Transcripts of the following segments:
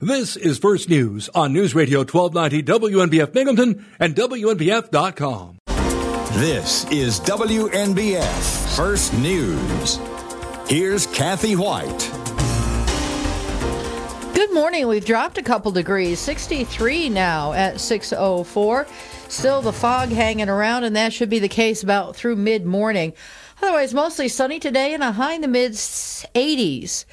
This is First News on News Radio 1290 WNBF Binghamton and WNBF.com. This is WNBF First News. Here's Kathy Whyte. Good morning. We've dropped a couple degrees, 63 now at 604. Still the fog hanging around, and that should be the case about through mid morning. Otherwise, mostly sunny today and a high in the mid 80s.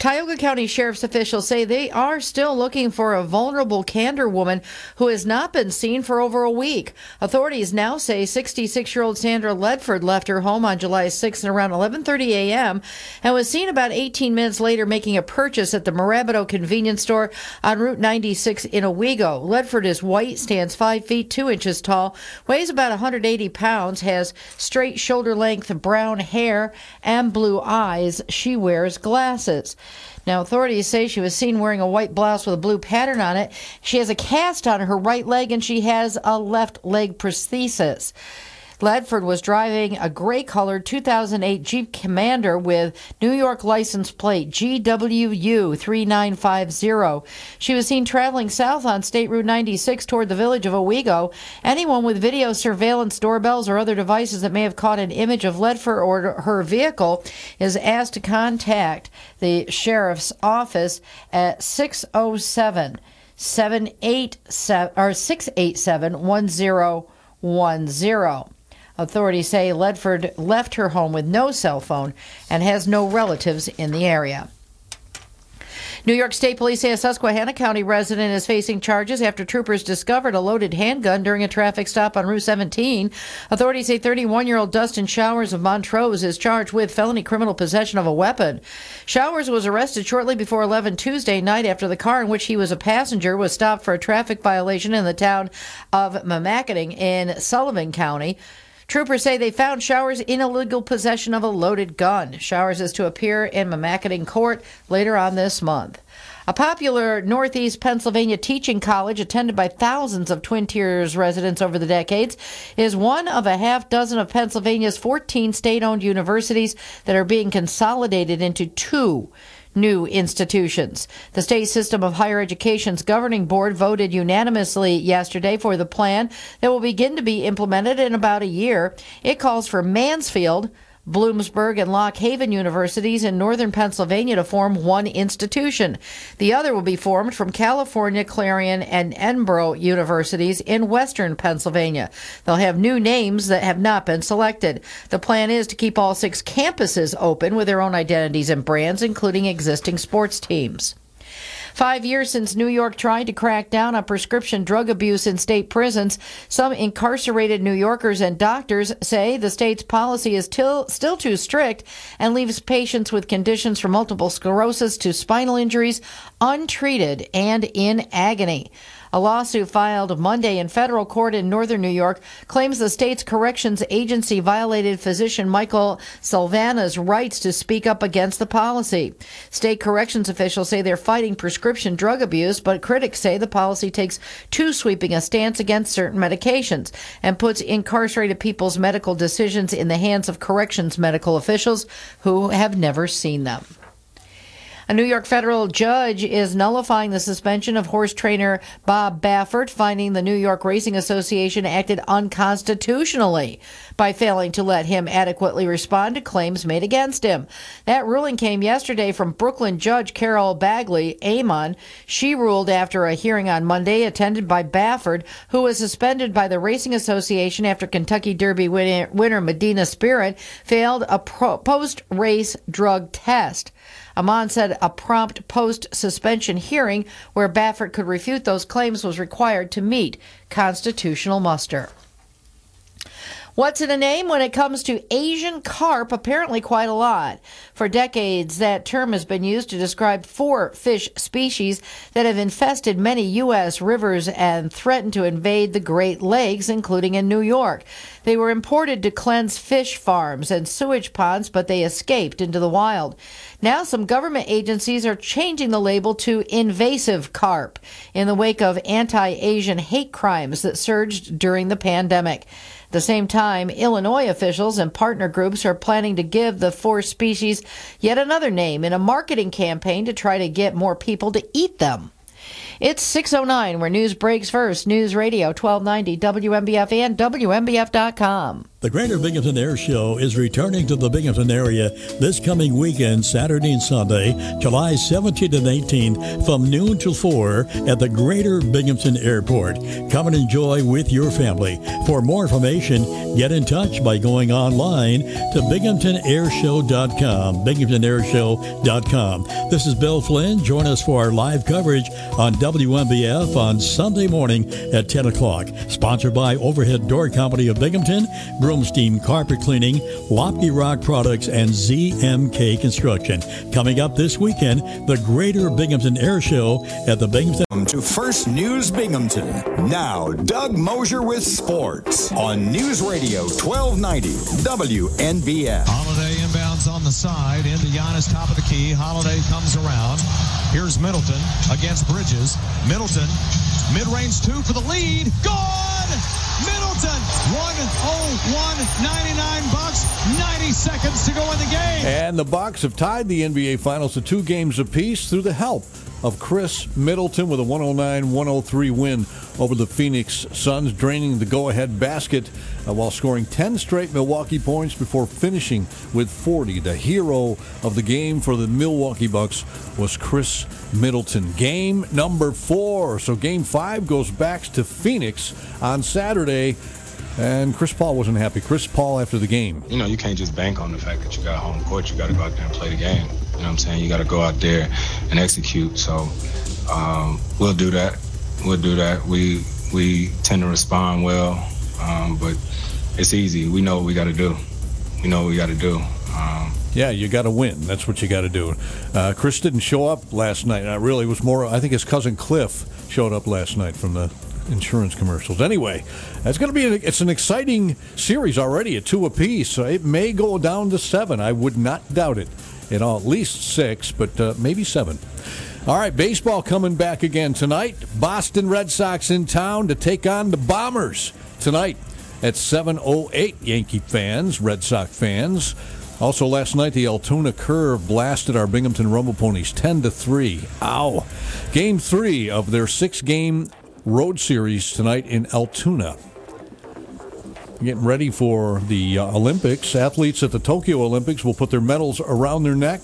Tioga County Sheriff's officials say they are still looking for a vulnerable Candor woman who has not been seen for over a week. Authorities now say 66-year-old Sandra Ledford left her home on July 6th at around 11:30 a.m. and was seen about 18 minutes later making a purchase at the Mirabito convenience store on Route 96 in Owego. Ledford is white, stands 5 feet 2 inches tall, weighs about 180 pounds, has straight shoulder length brown hair and blue eyes. She wears glasses. Now, authorities say she was seen wearing a white blouse with a blue pattern on it. She has a cast on her right leg and she has a left leg prosthesis. Ledford was driving a gray colored 2008 Jeep Commander with New York license plate GWU 3950. She was seen traveling south on State Route 96 toward the village of Owego. Anyone with video surveillance doorbells or other devices that may have caught an image of Ledford or her vehicle is asked to contact the sheriff's office at 607 787 or 687 1010. Authorities say Ledford left her home with no cell phone and has no relatives in the area. New York State Police say a Susquehanna County resident is facing charges after troopers discovered a loaded handgun during a traffic stop on Route 17. Authorities say 31 year old Dustin Showers of Montrose is charged with felony criminal possession of a weapon. Showers was arrested shortly before 11 Tuesday night after the car in which he was a passenger was stopped for a traffic violation in the town of Mamakating in Sullivan County. Troopers say they found Showers in illegal possession of a loaded gun. Showers is to appear in Mamakating court later on this month. A popular Northeast Pennsylvania teaching college attended by thousands of Twin Tiers residents over the decades is one of a half dozen of Pennsylvania's 14 state owned universities that are being consolidated into two new institutions. The state system of higher education's governing board voted unanimously yesterday for the plan that will begin to be implemented in about a year. It calls for Mansfield, Bloomsburg and Lock Haven universities in northern Pennsylvania to form one institution. The other will be formed from California, Clarion, and Edinboro universities in western Pennsylvania. They'll have new names that have not been selected. The plan is to keep all six campuses open with their own identities and brands, including existing sports teams. Five years since New York tried to crack down on prescription drug abuse in state prisons, some incarcerated New Yorkers and doctors say the state's policy is still, still too strict and leaves patients with conditions from multiple sclerosis to spinal injuries untreated and in agony. A lawsuit filed Monday in federal court in northern New York claims the state's corrections agency violated physician Michael Salvana's rights to speak up against the policy. State corrections officials say they're fighting prescription drug abuse, but critics say the policy takes too sweeping a stance against certain medications and puts incarcerated people's medical decisions in the hands of corrections medical officials who have never seen them. A New York federal judge is nullifying the suspension of horse trainer Bob Baffert, finding the New York Racing Association acted unconstitutionally by failing to let him adequately respond to claims made against him. That ruling came yesterday from Brooklyn Judge Carol Bagley Amon. She ruled after a hearing on Monday attended by Baffert, who was suspended by the Racing Association after Kentucky Derby winner Medina Spirit failed a post race drug test. Amon said a prompt post suspension hearing where Baffert could refute those claims was required to meet constitutional muster. What's in a name when it comes to Asian carp? Apparently, quite a lot. For decades, that term has been used to describe four fish species that have infested many U.S. rivers and threatened to invade the Great Lakes, including in New York. They were imported to cleanse fish farms and sewage ponds, but they escaped into the wild. Now, some government agencies are changing the label to invasive carp in the wake of anti Asian hate crimes that surged during the pandemic. At the same time, Illinois officials and partner groups are planning to give the four species yet another name in a marketing campaign to try to get more people to eat them. It's 609 where news breaks first. News Radio 1290 WNBF and WNBF.com. The Greater Binghamton Air Show is returning to the Binghamton area this coming weekend, Saturday and Sunday, July 17th and 18th, from noon till 4 at the Greater Binghamton Airport. Come and enjoy with your family. For more information, get in touch by going online to binghamtonairshow.com. Binghamtonairshow.com. This is Bill Flynn. Join us for our live coverage on WNBF on Sunday morning at 10 o'clock. Sponsored by Overhead Door Company of Binghamton. Broomstein Carpet Cleaning, Lopke Rock Products, and ZMK Construction. Coming up this weekend, the Greater Binghamton Air Show at the Binghamton. Welcome to First News Binghamton. Now, Doug Mosher with sports on News Radio 1290 WNBF. Holiday inbounds on the side into Giannis, top of the key. Holiday comes around. Here's Middleton against Bridges. Middleton, mid range two for the lead. Gone! Middleton, 101 99 bucks, 90 seconds to go in the game. And the Bucks have tied the NBA Finals to two games apiece through the help of Khris Middleton with a 109-103 win over the Phoenix Suns, draining the go-ahead basket uh, while scoring 10 straight Milwaukee points before finishing with 40. The hero of the game for the Milwaukee Bucks was Khris Middleton. Game number four. So game five goes back to Phoenix on Saturday. And Chris Paul wasn't happy. Chris Paul after the game. You know, you can't just bank on the fact that you got home court. You got to go out there and play the game. You know what I'm saying? You got to go out there and execute. So um, we'll do that. We'll do that. We we tend to respond well, um, but it's easy. We know what we got to do. We know what we got to do. Um, yeah, you got to win. That's what you got to do. Uh, Chris didn't show up last night. I really was more. I think his cousin Cliff showed up last night from the insurance commercials. Anyway, it's going to be. It's an exciting series already at two apiece. So it may go down to seven. I would not doubt it. In all, at least six, but uh, maybe seven. All right, baseball coming back again tonight. Boston Red Sox in town to take on the Bombers tonight at 7:08. Yankee fans, Red Sox fans. Also last night, the Altoona Curve blasted our Binghamton Rumble Ponies 10 to 3. Ow! Game three of their six-game road series tonight in Altoona. Getting ready for the uh, Olympics. Athletes at the Tokyo Olympics will put their medals around their neck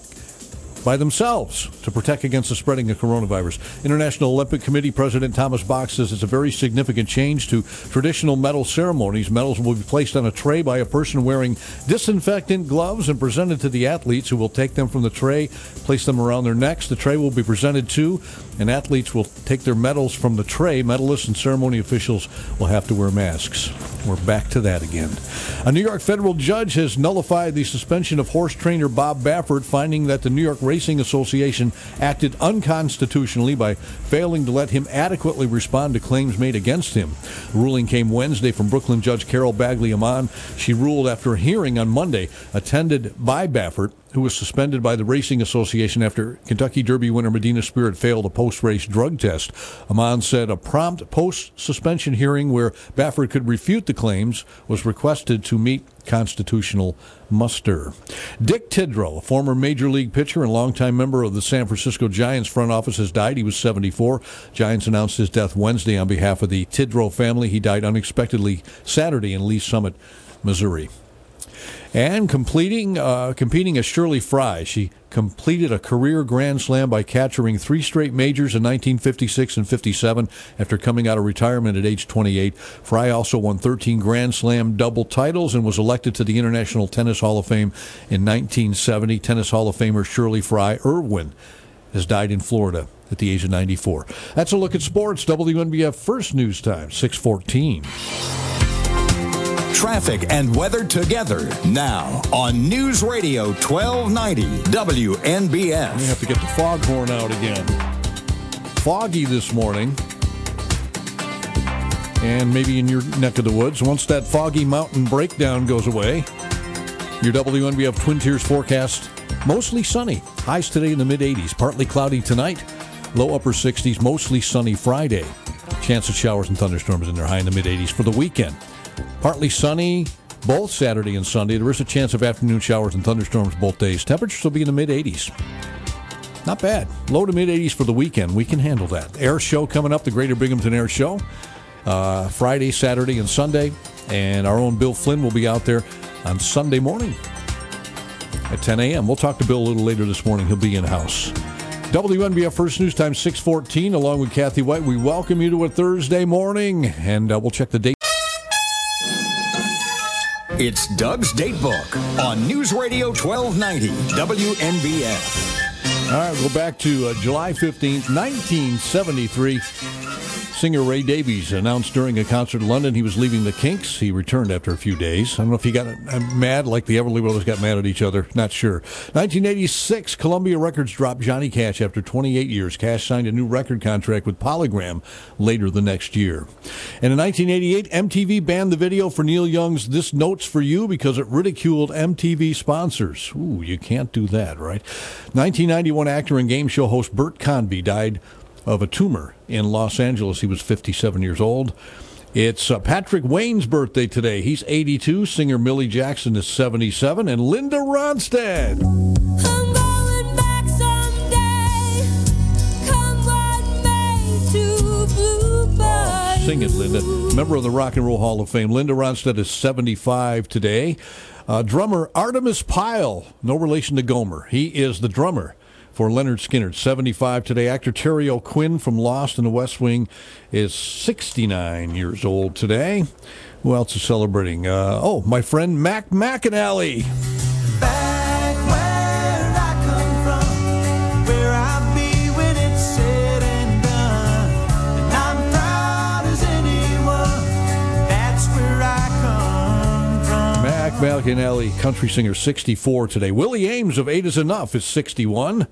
by themselves to protect against the spreading of coronavirus. International Olympic Committee President Thomas Bach says it's a very significant change to traditional medal ceremonies. Medals will be placed on a tray by a person wearing disinfectant gloves and presented to the athletes who will take them from the tray, place them around their necks. The tray will be presented to, and athletes will take their medals from the tray. Medalists and ceremony officials will have to wear masks. We're back to that again. A New York federal judge has nullified the suspension of horse trainer Bob Baffert, finding that the New York Racing Association acted unconstitutionally by failing to let him adequately respond to claims made against him. The ruling came Wednesday from Brooklyn Judge Carol Bagley Amon. She ruled after a hearing on Monday attended by Baffert who was suspended by the Racing Association after Kentucky Derby winner Medina Spirit failed a post race drug test. Amon said a prompt post suspension hearing where Baffert could refute the claims was requested to meet constitutional muster. Dick Tidrow, a former major league pitcher and longtime member of the San Francisco Giants front office, has died. He was 74. Giants announced his death Wednesday on behalf of the Tidrow family. He died unexpectedly Saturday in Lee's Summit, Missouri and completing uh, competing as Shirley Fry. She completed a career Grand Slam by capturing three straight majors in 1956 and 57 after coming out of retirement at age 28. Fry also won 13 Grand Slam double titles and was elected to the International Tennis Hall of Fame in 1970. Tennis Hall of Famer Shirley Fry Irwin has died in Florida at the age of 94. That's a look at sports. WNBF First News Time, 614 traffic and weather together now on News Radio 1290 WNBF. We have to get the foghorn out again. Foggy this morning. And maybe in your neck of the woods. Once that foggy mountain breakdown goes away, your WNBF Twin Tiers forecast mostly sunny. Highs today in the mid 80s. Partly cloudy tonight. Low upper 60s. Mostly sunny Friday. Chance of showers and thunderstorms in their high in the mid 80s for the weekend. Partly sunny both Saturday and Sunday. There is a chance of afternoon showers and thunderstorms both days. Temperatures will be in the mid 80s. Not bad. Low to mid 80s for the weekend. We can handle that. Air show coming up, the Greater Binghamton Air Show, uh, Friday, Saturday, and Sunday. And our own Bill Flynn will be out there on Sunday morning at 10 a.m. We'll talk to Bill a little later this morning. He'll be in house. WNBF First News Time 614, along with Kathy Whyte. We welcome you to a Thursday morning, and uh, we'll check the date. It's Doug's Date Book on News Radio 1290 WNBF. All right, go back to uh, July 15th, 1973. Singer Ray Davies announced during a concert in London he was leaving the Kinks. He returned after a few days. I don't know if he got uh, mad like the Everly Brothers got mad at each other. Not sure. 1986, Columbia Records dropped Johnny Cash after 28 years. Cash signed a new record contract with Polygram later the next year. And in 1988, MTV banned the video for Neil Young's This Note's for You because it ridiculed MTV sponsors. Ooh, you can't do that, right? 1991 actor and game show host Bert Convy died of a tumor in Los Angeles. He was 57 years old. It's uh, Patrick Wayne's birthday today. He's 82. Singer Millie Jackson is 77. And Linda Ronstadt. Oh, sing it, Linda. Member of the Rock and Roll Hall of Fame. Linda Ronstadt is 75 today. Uh, drummer Artimus Pyle, no relation to Gomer. He is the drummer for Lynyrd Skynyrd. 75 today. Actor Terry O'Quinn from Lost and the West Wing is 69 years old today. Who else is celebrating? Uh, oh, my friend Mac McAnally. Mac McAnally, country singer, 64 today. Willie Aames of Eight Is Enough is 61.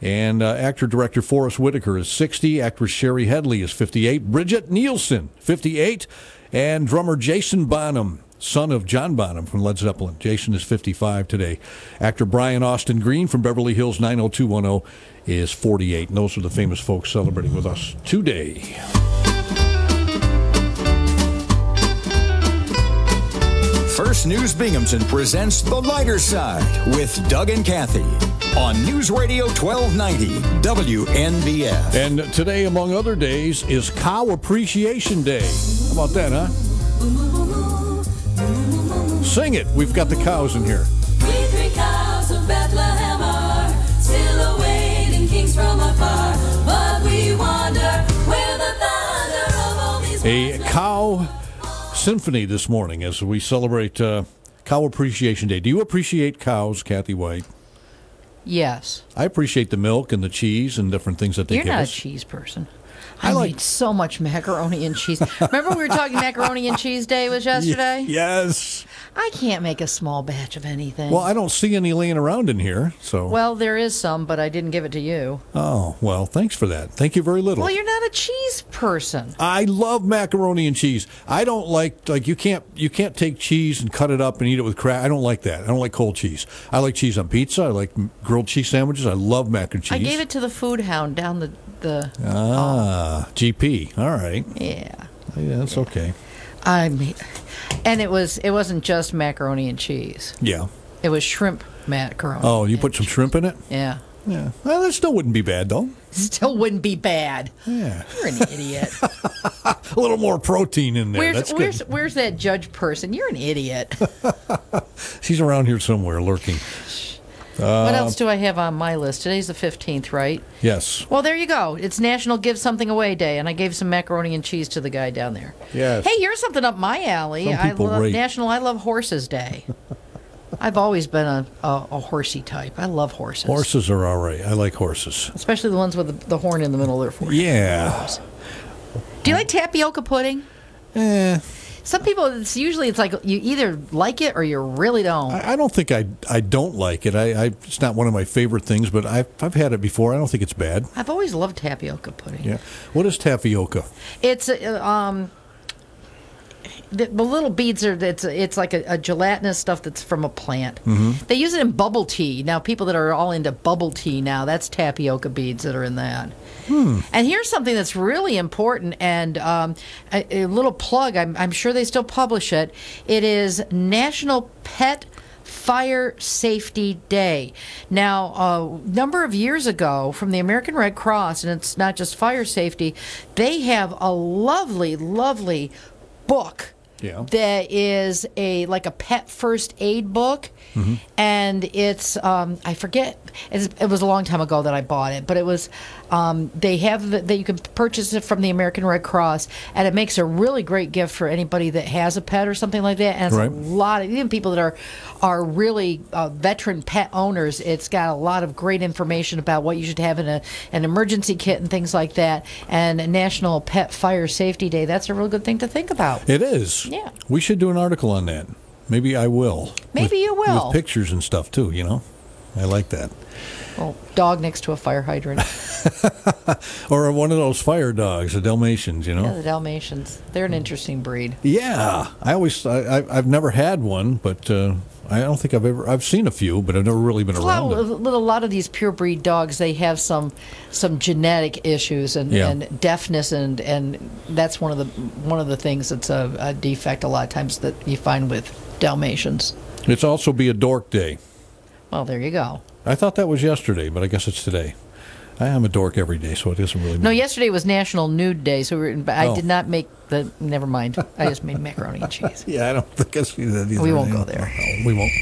And uh, actor director Forest Whitaker is 60. Actress Shari Headley is 58. Brigitte Nielsen, 58. And drummer Jason Bonham, son of John Bonham from Led Zeppelin. Jason is 55 today. Actor Brian Austin Green from Beverly Hills 90210 is 48. And those are the famous folks celebrating with us today. First News Binghamton presents The Lighter Side with Doug and Kathy on News Radio 1290 WNBF. And today, among other days, is Cow Appreciation Day. How about that, huh? Sing it. We've got the cows in here. We three cows of Bethlehem are still awaiting kings from afar, but we wonder where the thunder of all these A words cow symphony this morning as we celebrate uh, Cow Appreciation Day. Do you appreciate cows, Kathy Whyte? Yes. I appreciate the milk and the cheese and different things that they You're give not a cheese person. I I, like- made so much macaroni and cheese. Remember we were talking macaroni and cheese day was yesterday? Yes. I can't make a small batch of anything. Well, I don't see any laying around in here, so. Well, there is some, but I didn't give it to you. oh, well, thanks for that. Thank you very little. Well, you're not a cheese person. I love macaroni and cheese. I don't like like you can't you can't take cheese and cut it up and eat it with crack. I don't like that. I don't like cold cheese. I like cheese on pizza. I like grilled cheese sandwiches. I love mac and cheese. I gave it to the food hound down the the. Ah, GP. All right. Yeah. Yeah, that's okay. I mean, and it was it wasn't just macaroni and cheese. Yeah. It was shrimp macaroni. Oh, you put some shrimp in it? Yeah. Yeah. Well, that still wouldn't be bad though. Still wouldn't be bad. Yeah. You're an idiot. A little more protein in there. where's that's where's good. where's that judge person? You're an idiot. She's around here somewhere lurking. What else do I have on my list? Today's the 15th, right? Yes. Well, there you go. It's National Give Something Away Day, and I gave some macaroni and cheese to the guy down there. Yes. Hey, here's something up my alley. Some I love rate. National I Love Horses Day. I've always been a, a, a horsey type. I love horses. Horses are all right. I like horses. Especially the ones with the, the horn in the middle of their forehead. Yeah. Do you like tapioca pudding? Eh. Some people, it's usually it's like you either like it or you really don't. I, I don't think I I don't like it. I, I it's not one of my favorite things, but I've I've had it before. I don't think it's bad. I've always loved tapioca pudding. Yeah. What is tapioca? It's uh, um, the, the little beads are it's it's like a, a gelatinous stuff that's from a plant. Mm-hmm. They use it in bubble tea now. People that are all into bubble tea now, that's tapioca beads that are in that. Hmm. And here's something that's really important, and um, a, a little plug. I'm, I'm sure they still publish it. It is National Pet Fire Safety Day. Now, a number of years ago, from the American Red Cross, and it's not just fire safety, they have a lovely, lovely book Yeah. that is a like a pet first aid book Mm-hmm. and it's um, i forget it's, it was a long time ago that i bought it but it was um, they have that you can purchase it from the american red cross and it makes a really great gift for anybody that has a pet or something like that and Right. a lot of even people that are are really uh, veteran pet owners it's got a lot of great information about what you should have in a, an emergency kit and things like that and national pet fire safety day that's a real good thing to think about It is. Yeah. We should do an article on that. Maybe I will. Maybe you will. With pictures and stuff too, you know? I like that. Well, dog next to a fire hydrant. Or one of those fire dogs, the Dalmatians, you know? Yeah, the Dalmatians. They're an interesting breed. Yeah, I always I, I, I've never had one, but uh, I don't think I've ever I've seen a few, but I've never really been around a lot of these pure breed dogs, they have some some genetic issues and, Yeah. and deafness, and, and that's one of the one of the things that's a, a defect a lot of times that you find with Dalmatians. It's also be a dork day. Well, there you go. I thought that was yesterday, but I guess it's today. I am a dork every day, so it doesn't really. Matter. No, yesterday was National Nude Day, so we were, I Oh. did not make the. Never mind. I just made macaroni and cheese. Yeah, I don't think I see that either. We won't go there. No, we won't.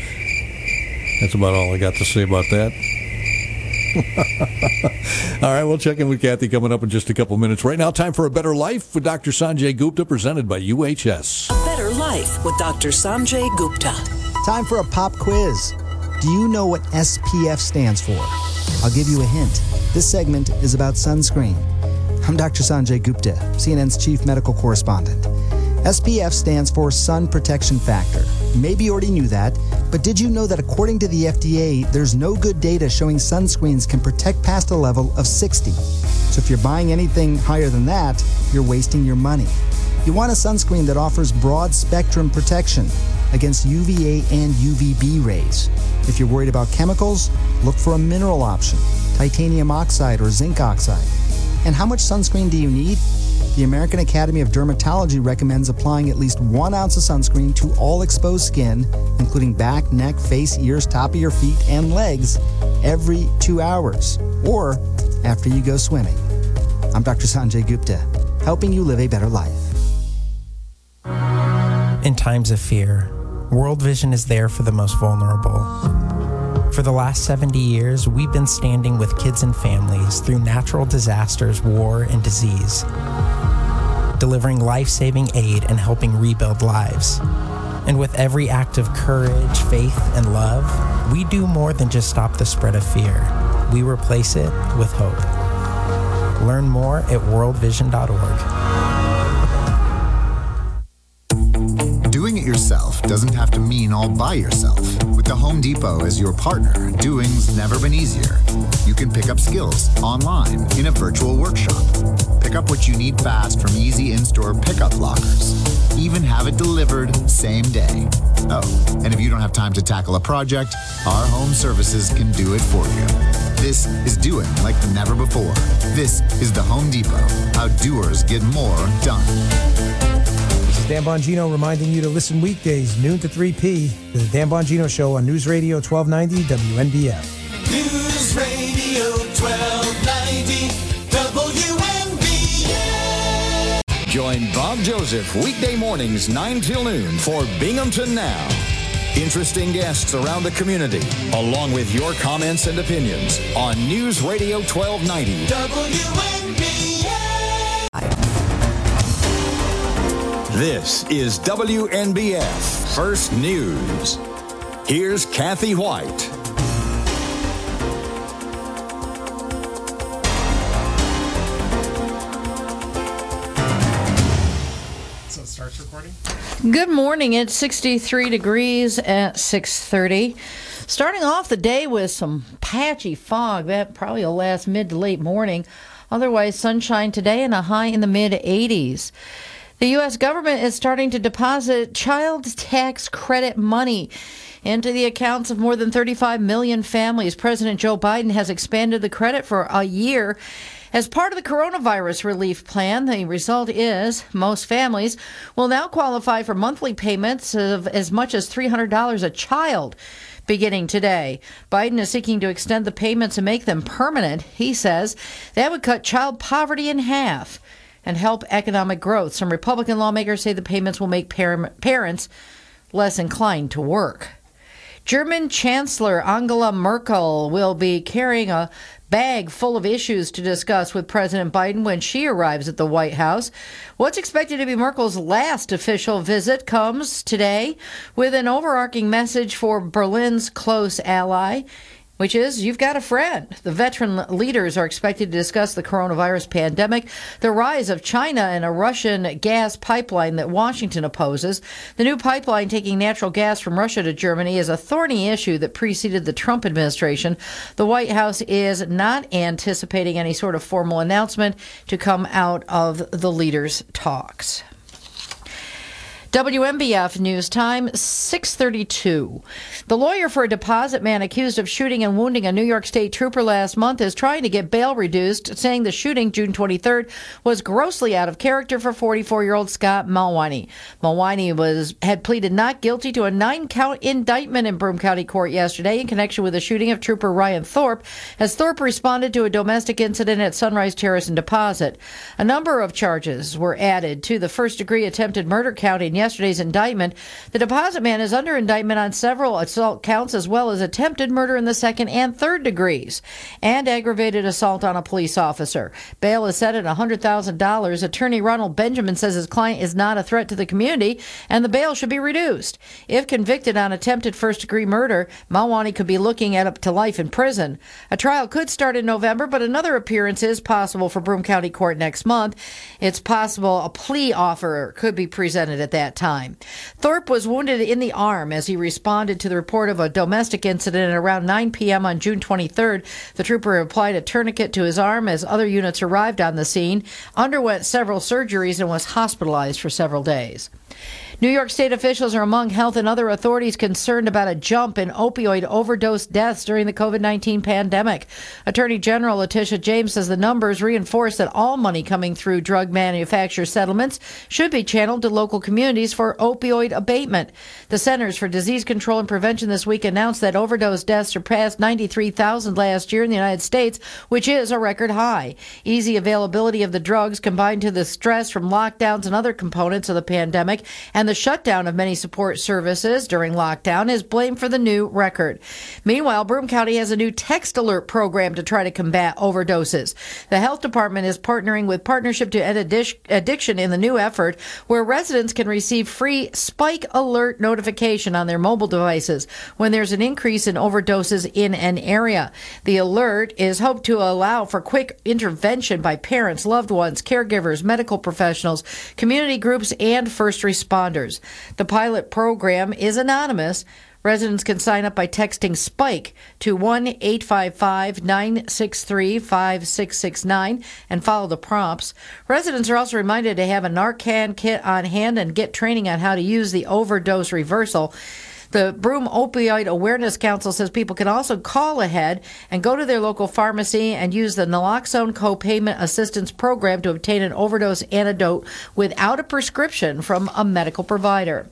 That's about all I got to say about that. all right, we'll check in with Kathy coming up in just a couple minutes. Right now, time for a better life with Dr. Sanjay Gupta, presented by UHS. Better Life with Dr. Sanjay Gupta. Time for a pop quiz. Do you know what SPF stands for? I'll give you a hint. This segment is about sunscreen. I'm Dr. Sanjay Gupta, CNN's chief medical correspondent. SPF stands for Sun Protection Factor. Maybe you already knew that, but did you know that according to the FDA, there's no good data showing sunscreens can protect past a level of 60? So if you're buying anything higher than that, you're wasting your money. You want a sunscreen that offers broad spectrum protection against UVA and UVB rays. If you're worried about chemicals, look for a mineral option, titanium oxide or zinc oxide. And how much sunscreen do you need? The American Academy of Dermatology recommends applying at least one ounce of sunscreen to all exposed skin, including back, neck, face, ears, top of your feet, and legs, every two hours, or after you go swimming. I'm Dr. Sanjay Gupta, helping you live a better life. In times of fear, World Vision is there for the most vulnerable. For the last 70 years, we've been standing with kids and families through natural disasters, war, and disease, delivering life saving aid and helping rebuild lives. And with every act of courage, faith, and love, we do more than just stop the spread of fear. We replace it with hope. Learn more at worldvision.org. Doing it yourself doesn't have to mean all by yourself. With the Home Depot as your partner, doing's never been easier. You can pick up skills online in a virtual workshop. Pick up what you need fast from easy in store pickup lockers. Even have it delivered same day. Oh, and if you don't have time to tackle a project, our home services can do it for you. This is doing like never before. This is the Home Depot. How doers get more done. This is Dan Bongino reminding you to listen weekdays, noon to 3 p. to the Dan Bongino Show on News Radio 1290 WNBF. News Radio 1290 WNBF. Join Bob Joseph weekday mornings 9 till noon for Binghamton Now. Interesting guests around the community, along with your comments and opinions on News Radio 1290. WNBF. This is WNBF First News. Here's Kathy Whyte. So it starts recording? Good morning. It's 63 degrees at 6:30. Starting off the day with some patchy fog. That probably will last mid to late morning. Otherwise, sunshine today and a high in the mid 80s. The U.S. government is starting to deposit child tax credit money into the accounts of more than 35 million families. President Joe Biden has expanded the credit for a year As part of the coronavirus relief plan, the result is most families will now qualify for monthly payments of as much as $300 a child beginning today. Biden is seeking to extend the payments and make them permanent. He says that would cut child poverty in half and help economic growth. Some Republican lawmakers say the payments will make par- parents less inclined to work. German Chancellor Angela Merkel will be carrying a bag full of issues to discuss with President Biden when she arrives at the White House. What's expected to be Merkel's last official visit comes today with an overarching message for Berlin's close ally which is you've got a friend. The veteran leaders are expected to discuss the coronavirus pandemic, the rise of China, and a Russian gas pipeline that Washington opposes. The new pipeline taking natural gas from Russia to Germany is a thorny issue that preceded the Trump administration. The White House is not anticipating any sort of formal announcement to come out of the leaders' talks. WNBF News Time 632. The lawyer for a deposit man accused of shooting and wounding a New York State trooper last month is trying to get bail reduced, saying the shooting June 23rd was grossly out of character for 44-year-old Scott Malwani. Malwani was had pleaded not guilty to a nine-count indictment in Broome County Court yesterday in connection with the shooting of trooper Ryan Thorpe as Thorpe responded to a domestic incident at Sunrise Terrace and Deposit. A number of charges were added to the first-degree attempted murder count in yesterday's indictment. The deposit man is under indictment on several assault counts as well as attempted murder in the second and third degrees and aggravated assault on a police officer. Bail is set at $100,000. Attorney Ronald Benjamin says his client is not a threat to the community and the bail should be reduced. If convicted on attempted first degree murder, Malwani could be looking at up to life in prison. A trial could start in November, but another appearance is possible for Broome County Court next month. It's possible a plea offer could be presented at that time. Thorpe was wounded in the arm as he responded to the report of a domestic incident at around 9 p.m. on June 23rd. The trooper applied a tourniquet to his arm as other units arrived on the scene, underwent several surgeries, and was hospitalized for several days. New York State officials are among health and other authorities concerned about a jump in opioid overdose deaths during the COVID 19 pandemic. Attorney General Letitia James says the numbers reinforce that all money coming through drug manufacturer settlements should be channeled to local communities for opioid abatement. The Centers for Disease Control and Prevention this week announced that overdose deaths surpassed 93,000 last year in the United States, which is a record high. Easy availability of the drugs combined to the stress from lockdowns and other components of the pandemic and the shutdown of many support services during lockdown is blamed for the new record. Meanwhile, Broome County has a new text alert program to try to combat overdoses. The health department is partnering with Partnership to End Addiction in the new effort, where residents can receive free spike alert notification on their mobile devices when there's an increase in overdoses in an area. The alert is hoped to allow for quick intervention by parents, loved ones, caregivers, medical professionals, community groups, and first responders. The pilot program is anonymous. Residents can sign up by texting SPIKE to 1 855 963 5669 and follow the prompts. Residents are also reminded to have a Narcan kit on hand and get training on how to use the overdose reversal. The Broome Opioid Awareness Council says people can also call ahead and go to their local pharmacy and use the naloxone co-payment assistance program to obtain an overdose antidote without a prescription from a medical provider.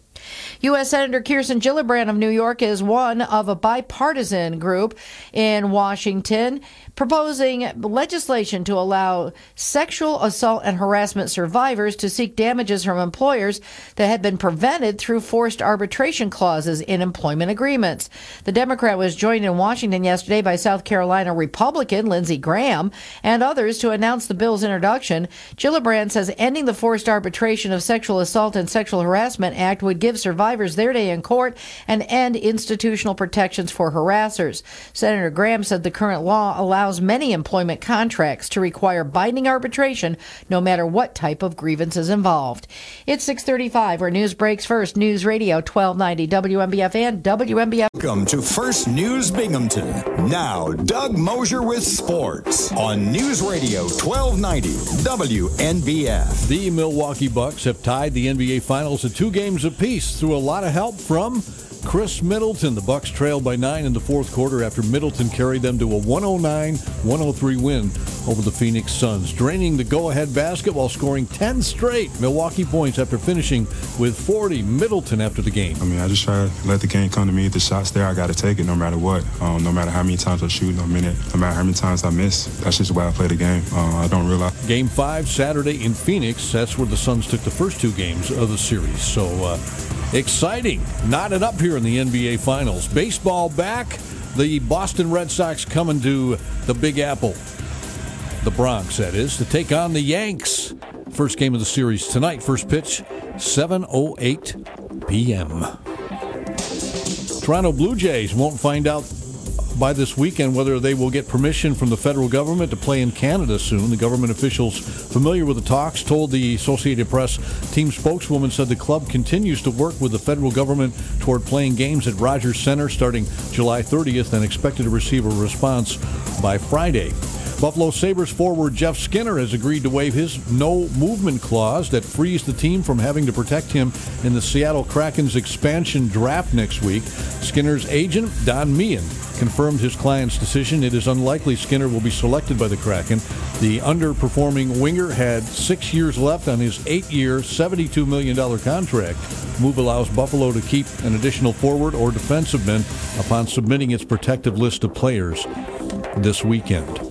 U.S. Senator Kirsten Gillibrand of New York is one of a bipartisan group in Washington proposing legislation to allow sexual assault and harassment survivors to seek damages from employers that had been prevented through forced arbitration clauses in employment agreements. The Democrat was joined in Washington yesterday by South Carolina Republican Lindsey Graham and others to announce the bill's introduction. Gillibrand says ending the forced arbitration of Sexual Assault and Sexual Harassment Act would give survivors their day in court and end institutional protections for harassers. Senator Graham said the current law allows many employment contracts to require binding arbitration no matter what type of grievance is involved. It's 635 where news breaks first. News Radio 1290 WNBF and WNBF. Welcome to First News Binghamton. Now, Doug Mosher with sports on News Radio 1290 WNBF. The Milwaukee Bucks have tied the NBA Finals at two games apiece through a lot of help from Khris Middleton. The Bucks trailed by nine in the fourth quarter after Middleton carried them to a 109-103 win over the Phoenix Suns, draining the go-ahead basket while scoring 10 straight Milwaukee points after finishing with 40. Middleton after the game. I mean, I just try to let the game come to me. If the shot's there, I got to take it no matter what. Um, no matter how many times I shoot, no minute, no matter how many times I miss. That's just the way I play the game. Uh, I don't realize. Game five Saturday in Phoenix. That's where the Suns took the first two games of the series. So uh, exciting. Knotted up here in the NBA Finals. Baseball back. The Boston Red Sox coming to the Big Apple, the Bronx, that is, to take on the Yanks. First game of the series tonight. First pitch, 7:08 p.m. Toronto Blue Jays won't find out by this weekend whether they will get permission from the federal government to play in Canada soon. The government officials familiar with the talks told the Associated Press team spokeswoman said the club continues to work with the federal government toward playing games at Rogers Center starting July 30th and expected to receive a response by Friday. Buffalo Sabres forward Jeff Skinner has agreed to waive his no movement clause that frees the team from having to protect him in the Seattle Kraken's expansion draft next week. Skinner's agent, Don Meehan, confirmed his client's decision. It is unlikely Skinner will be selected by the Kraken. The underperforming winger had six years left on his eight year, $72 million contract. Move allows Buffalo to keep an additional forward or defensive man upon submitting its protective list of players this weekend.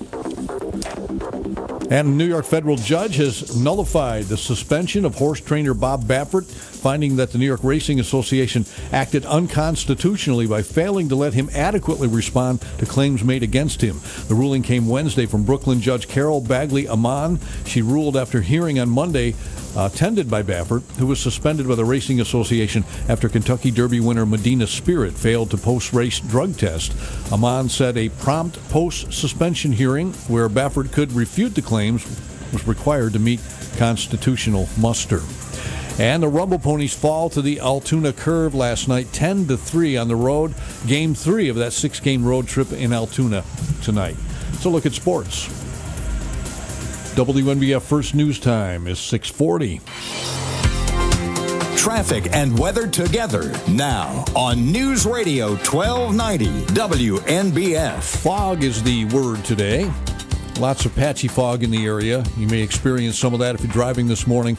And a New York federal judge has nullified the suspension of horse trainer Bob Baffert, finding that the New York Racing Association acted unconstitutionally by failing to let him adequately respond to claims made against him. The ruling came Wednesday from Brooklyn Judge Carol Bagley Amon. She ruled after hearing on Monday attended by Baffert, who was suspended by the Racing Association after Kentucky Derby winner Medina Spirit failed to post race drug test. Amon said a prompt post suspension hearing where Baffert could refute the claims was required to meet constitutional muster. And the Rumble Ponies fall to the Altoona Curve last night, 10 to 3 on the road. Game three of that six game road trip in Altoona tonight. So look at sports. WNBF First News Time is 640. Traffic and weather together now on News Radio 1290 WNBF. Fog is the word today. Lots of patchy fog in the area. You may experience some of that if you're driving this morning.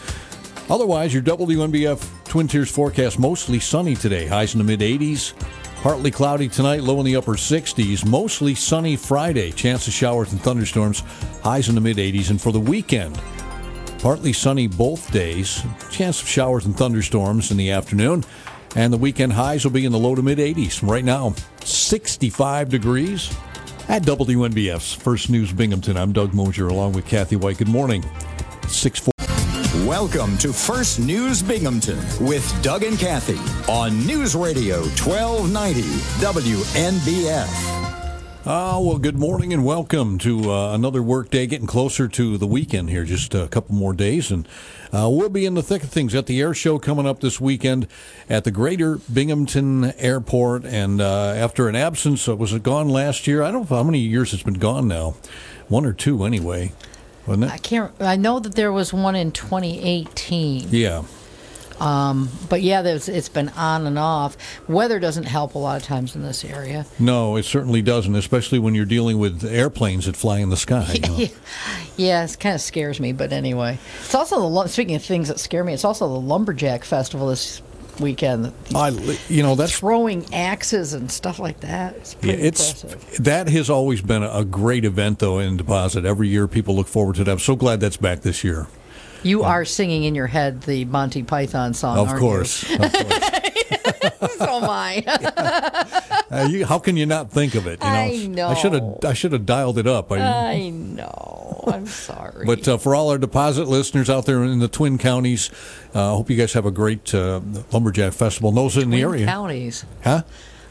Otherwise, your WNBF Twin Tiers forecast mostly sunny today. Highs in the mid 80s. Partly cloudy tonight, low in the upper 60s. Mostly sunny Friday. Chance of showers and thunderstorms. Highs in the mid 80s. And for the weekend, partly sunny both days. Chance of showers and thunderstorms in the afternoon. And the weekend highs will be in the low to mid 80s. Right now, 65 degrees at WNBF's First News Binghamton. I'm Doug Mosher along with Kathy Whyte. Good morning. 6 Welcome to First News Binghamton with Doug and Kathy on News Radio 1290 WNBF. Ah, well, good morning and welcome to uh, another work day, getting closer to the weekend here, just a couple more days. And uh, we'll be in the thick of things at the air show coming up this weekend at the Greater Binghamton Airport. And uh, after an absence, uh, was it gone last year? I don't know how many years it's been gone now. One or two, anyway. Wasn't it? I can't. I know that there was one in 2018. Yeah. Um, but yeah, there's, it's been on and off. Weather doesn't help a lot of times in this area. No, it certainly doesn't, especially when you're dealing with airplanes that fly in the sky. you know. Yeah, it kind of scares me. But anyway, it's also the speaking of things that scare me. It's also the lumberjack festival this weekend. I, you know, that's throwing axes and stuff like that. It's Yeah, it's impressive. that has always been a great event, though, in Deposit. Every year, people look forward to that. I'm so glad that's back this year. You are singing in your head the Monty Python song, Of course, of course. so am I. Uh, you, how can you not think of it? You know, I know. I should have. I should have dialed it up. I, I know. I'm sorry. but uh, for all our deposit listeners out there in the Twin Counties, uh, I hope you guys have a great uh, lumberjack festival. And those in the Twin area, counties. huh?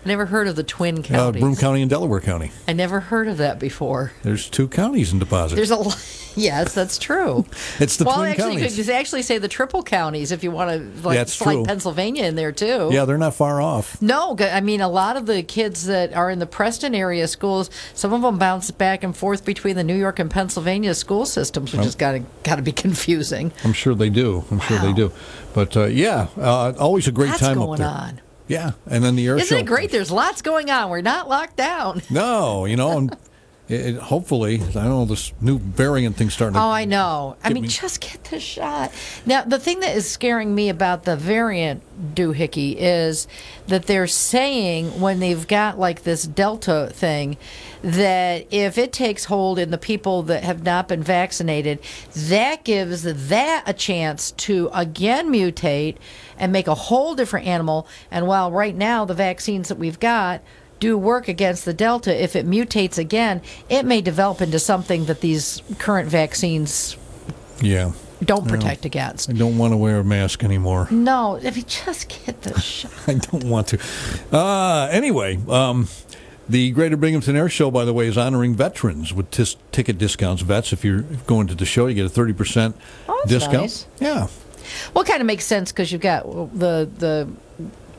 I never heard of the Twin Uh, counties. Broome County and Delaware County. I never heard of that before. There's two counties in deposit. There's a lot. Yes, that's true. It's the well, Twin actually, Counties. you could actually say the triple counties if you want to like That's slide true. Pennsylvania in there too. yeah, they're not far off. No, I mean a lot of the kids that are in the Preston area schools, some of them bounce back and forth between the New York and Pennsylvania school systems, which Oh. has got to got to be confusing. I'm sure they do. I'm sure they do. But uh, yeah, uh, always a great That's time going up there. on. Yeah, and then the air Isn't show. it great? There's lots going on. We're not locked down. No, you know, and it, hopefully, I don't know this new variant thing starting. to Oh, I know. I mean, me- just get the shot. Now, the thing that is scaring me about the variant doohickey is that they're saying when they've got like this Delta thing that if it takes hold in the people that have not been vaccinated, that gives that a chance to again mutate and make a whole different animal. And while right now the vaccines that we've got do work against the Delta, if it mutates again, it may develop into something that these current vaccines Yeah. don't No. protect against. I don't want to wear a mask anymore. No, if you just get the shot. I don't want to. Uh, anyway, um, the Greater Binghamton Air Show, by the way, is honoring veterans with tis- ticket discounts. Vets, if you're going to the show, you get a thirty percent Oh, that's discount. nice. Yeah, Well, it kind of makes sense because you've got the the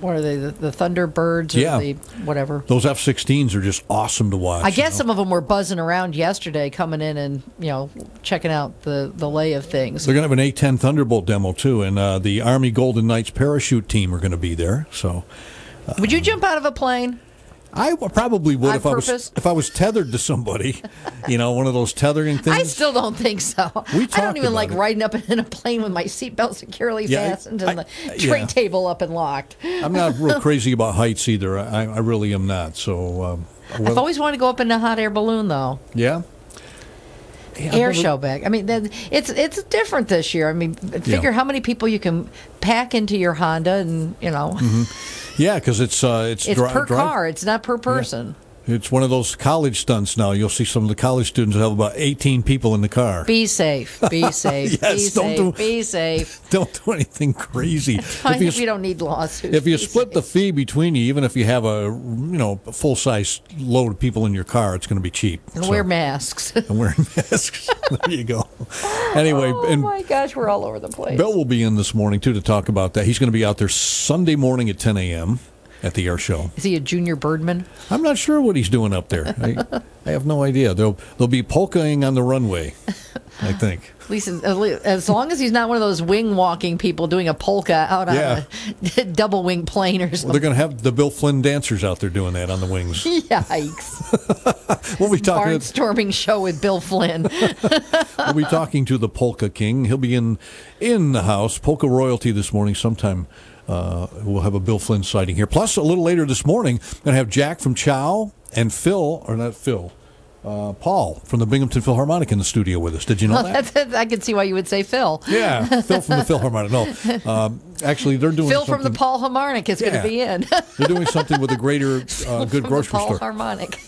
what are they the, the Thunderbirds or Yeah. the whatever. those F-16s are just awesome to watch. I you guess know. some of them were buzzing around yesterday, coming in and you know checking out the the lay of things. They're going to have an A-10 Thunderbolt demo too, and uh, the Army Golden Knights parachute team are going to be there. So Would you jump out of a plane? I probably would On if I was if I was tethered to somebody, you know, one of those tethering things. I still don't think so. We I don't even like it. riding up in a plane with my seatbelt securely Yeah, I- fastened and I- the tray yeah. table up and locked. I'm not real crazy about heights either. I, I really am not. So, um, I've always wanted to go up in a hot air balloon though. yeah. Yeah, air never- show bag. I mean, it's it's different this year. I mean, figure how many people you can pack into your Honda, and you know, Mhm. Yeah, because it's uh, it's it's per car. It's not per person. It's one of those college stunts now. You'll see some of the college students have about 18 people in the car. Be safe. Be safe. be Yes, don't safe. do- be safe. Don't do anything crazy. If you, we don't need lawsuits. if you Be split the fee between you, even if you have a you know full size load of people in your car, it's going to be cheap. and So- wear masks. and wearing masks. there you go. Anyway, oh and my gosh, we're all over the place. Bill will be in this morning too to talk about that. He's going to be out there Sunday morning at 10 a.m. at the air show. Is he a junior birdman? I'm not sure what he's doing up there. I, I have no idea. They'll they'll be polkaing on the runway. I think. At least as, long as he's not one of those wing walking people doing a polka out Yeah. on a double wing plane or Well, they're going to have the Bill Flynn dancers out there doing that on the wings. Yikes! We'll be talking. Barnstorming show with Bill Flynn. we'll be talking to the Polka King. He'll be in in the house. Polka royalty this morning sometime. Uh, we'll have a Bill Flynn sighting here. Plus, a little later this morning, going to have Jack from Chow and Phil, or not Phil, uh, Paul from the Binghamton Philharmonic in the studio with us. Did you know Well, that? I can see why you would say Phil. Yeah, Phil from the Philharmonic. No, um, actually, they're doing Phil from the something- Paul Harmonic is going to be in. They're doing something with a greater uh, good grocery Paul store. Harmonic.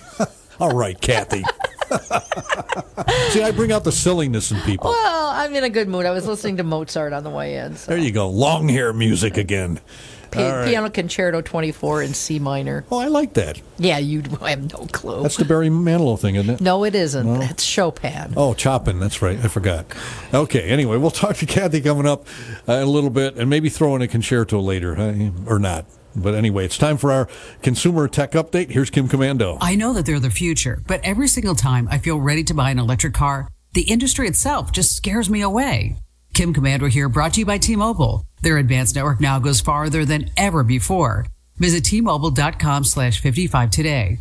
All right, Kathy. See, I bring out the silliness in people. Well, I'm in a good mood. I was listening to Mozart on the way in. So. There you go. Long hair music again. P- right. Piano Concerto 24 in C minor. Oh, I like that. Yeah, you I have no clue. That's the Barry Manilow thing, isn't it? no, it isn't. No? That's Chopin. Oh, Chopin. That's right. I forgot. Okay. Anyway, we'll talk to Kathy coming up uh, in a little bit, and maybe throw in a concerto later, uh, or not. But anyway, it's time for our consumer tech update. Here's Kim Komando. I know that they're the future, but every single time I feel ready to buy an electric car, the industry itself just scares me away. Kim Komando here, brought to you by T-Mobile. Their advanced network now goes farther than ever before. Visit T-Mobile.com slash 55 today.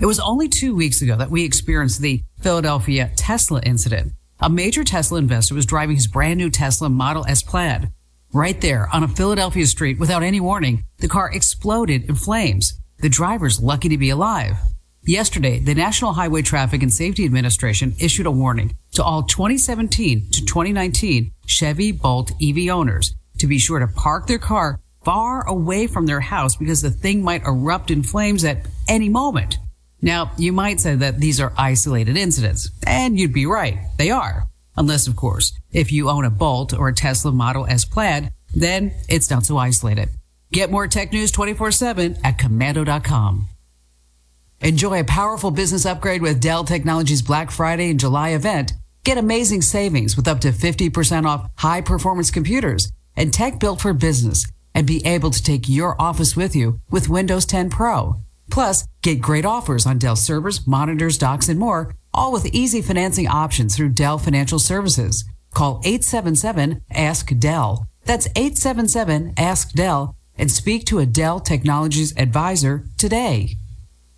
It was only two weeks ago that we experienced the Philadelphia Tesla incident. A major Tesla investor was driving his brand new Tesla Model S Plaid. Right there on a Philadelphia street without any warning, the car exploded in flames. The driver's lucky to be alive. Yesterday, the National Highway Traffic and Safety Administration issued a warning to all 2017 to 2019 Chevy Bolt EV owners to be sure to park their car far away from their house because the thing might erupt in flames at any moment. Now, you might say that these are isolated incidents, and you'd be right. They are. Unless, of course, if you own a Bolt or a Tesla Model S Plaid, then it's not so isolated. Get more tech news 24-7 at komando.com. Enjoy a powerful business upgrade with Dell Technologies Black Friday and July event. Get amazing savings with up to 50% off high performance computers and tech built for business and be able to take your office with you with Windows 10 Pro. Plus, get great offers on Dell servers, monitors, docks, and more, all with easy financing options through Dell Financial Services. Call 877 Ask Dell. That's 877 Ask Dell and speak to a Dell Technologies advisor today.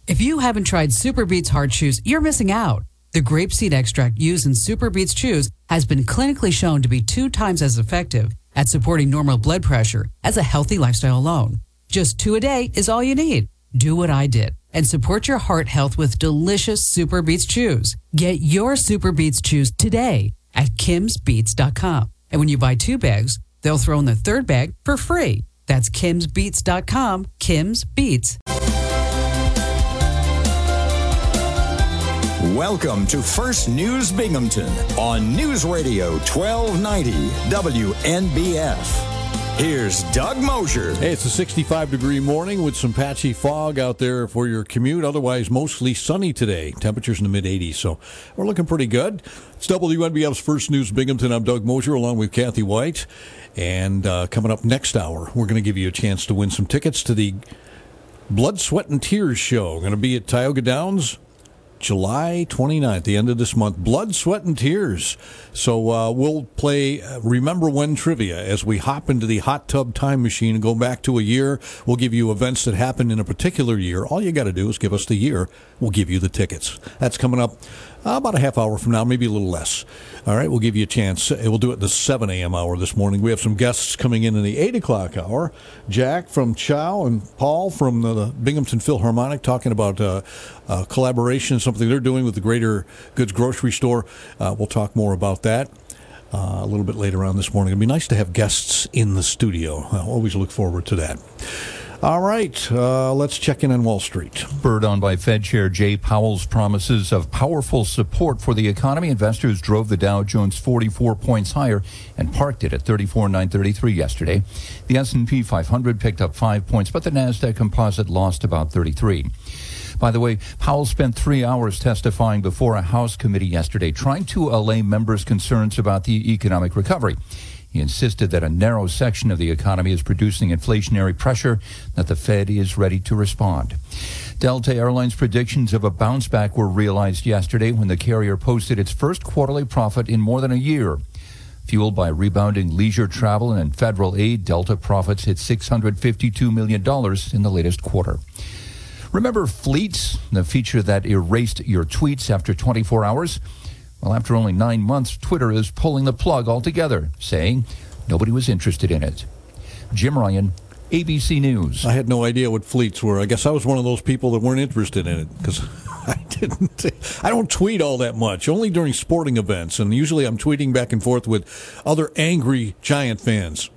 If you haven't tried Super Beats Heart Chews, you're missing out. The grapeseed extract used in Super Beats Chews has been clinically shown to be two times as effective at supporting normal blood pressure as a healthy lifestyle alone. Just two a day is all you need. Do what I did and support your heart health with delicious Super Beats Chews. Get your Super Beats Chews today at kimsbeats.com. And when you buy two bags, they'll throw in the third bag for free. That's kimsbeats.com, Kim's Beats. Welcome to First News Binghamton on News Radio 1290 WNBF. Here's Doug Mosher. Hey, it's a 65 degree morning with some patchy fog out there for your commute. Otherwise, mostly sunny today. Temperatures in the mid 80s, so we're looking pretty good. It's WNBF's First News Binghamton. I'm Doug Mosher along with Kathy Whyte. And uh, coming up next hour, we're going to give you a chance to win some tickets to the Blood, Sweat, and Tears show. Going to be at Tioga Downs. July 29th, the end of this month. Blood, Sweat, and Tears. So uh, we'll play uh, Remember When Trivia as we hop into the hot tub time machine and go back to a year. We'll give you events that happened in a particular year. All you got to do is give us the year. We'll give you the tickets. That's coming up uh, about a half hour from now, maybe a little less. All right, we'll give you a chance. We'll do it the 7 a.m. hour this morning. We have some guests coming in in the 8 o'clock hour. Jack from Chow and Paul from the Binghamton Philharmonic talking about uh, uh, collaboration, something they're doing with the Greater Goods Grocery Store. Uh, we'll talk more about that. Uh, a little bit later on this morning. It'd be nice to have guests in the studio. I always look forward to that. All right, uh, let's check in on Wall Street. Spurred on by Fed Chair Jay Powell's promises of powerful support for the economy, investors drove the Dow Jones 44 points higher and parked it at 34,933 yesterday. The S&P 500 picked up 5 points, but the Nasdaq Composite lost about 33. By the way, Powell spent three hours testifying before a House committee yesterday, trying to allay members' concerns about the economic recovery. He insisted that a narrow section of the economy is producing inflationary pressure, that the Fed is ready to respond. Delta Airlines predictions of a bounce back were realized yesterday when the carrier posted its first quarterly profit in more than a year. Fueled by rebounding leisure travel and federal aid, Delta profits hit $652 million in the latest quarter. Remember Fleets, the feature that erased your tweets after 24 hours? Well, after only nine months, Twitter is pulling the plug altogether, saying nobody was interested in it. Jim Ryan, ABC News. I had no idea what fleets were. I guess I was one of those people that weren't interested in it because I didn't. I don't tweet all that much, only during sporting events, and usually I'm tweeting back and forth with other angry Giant fans.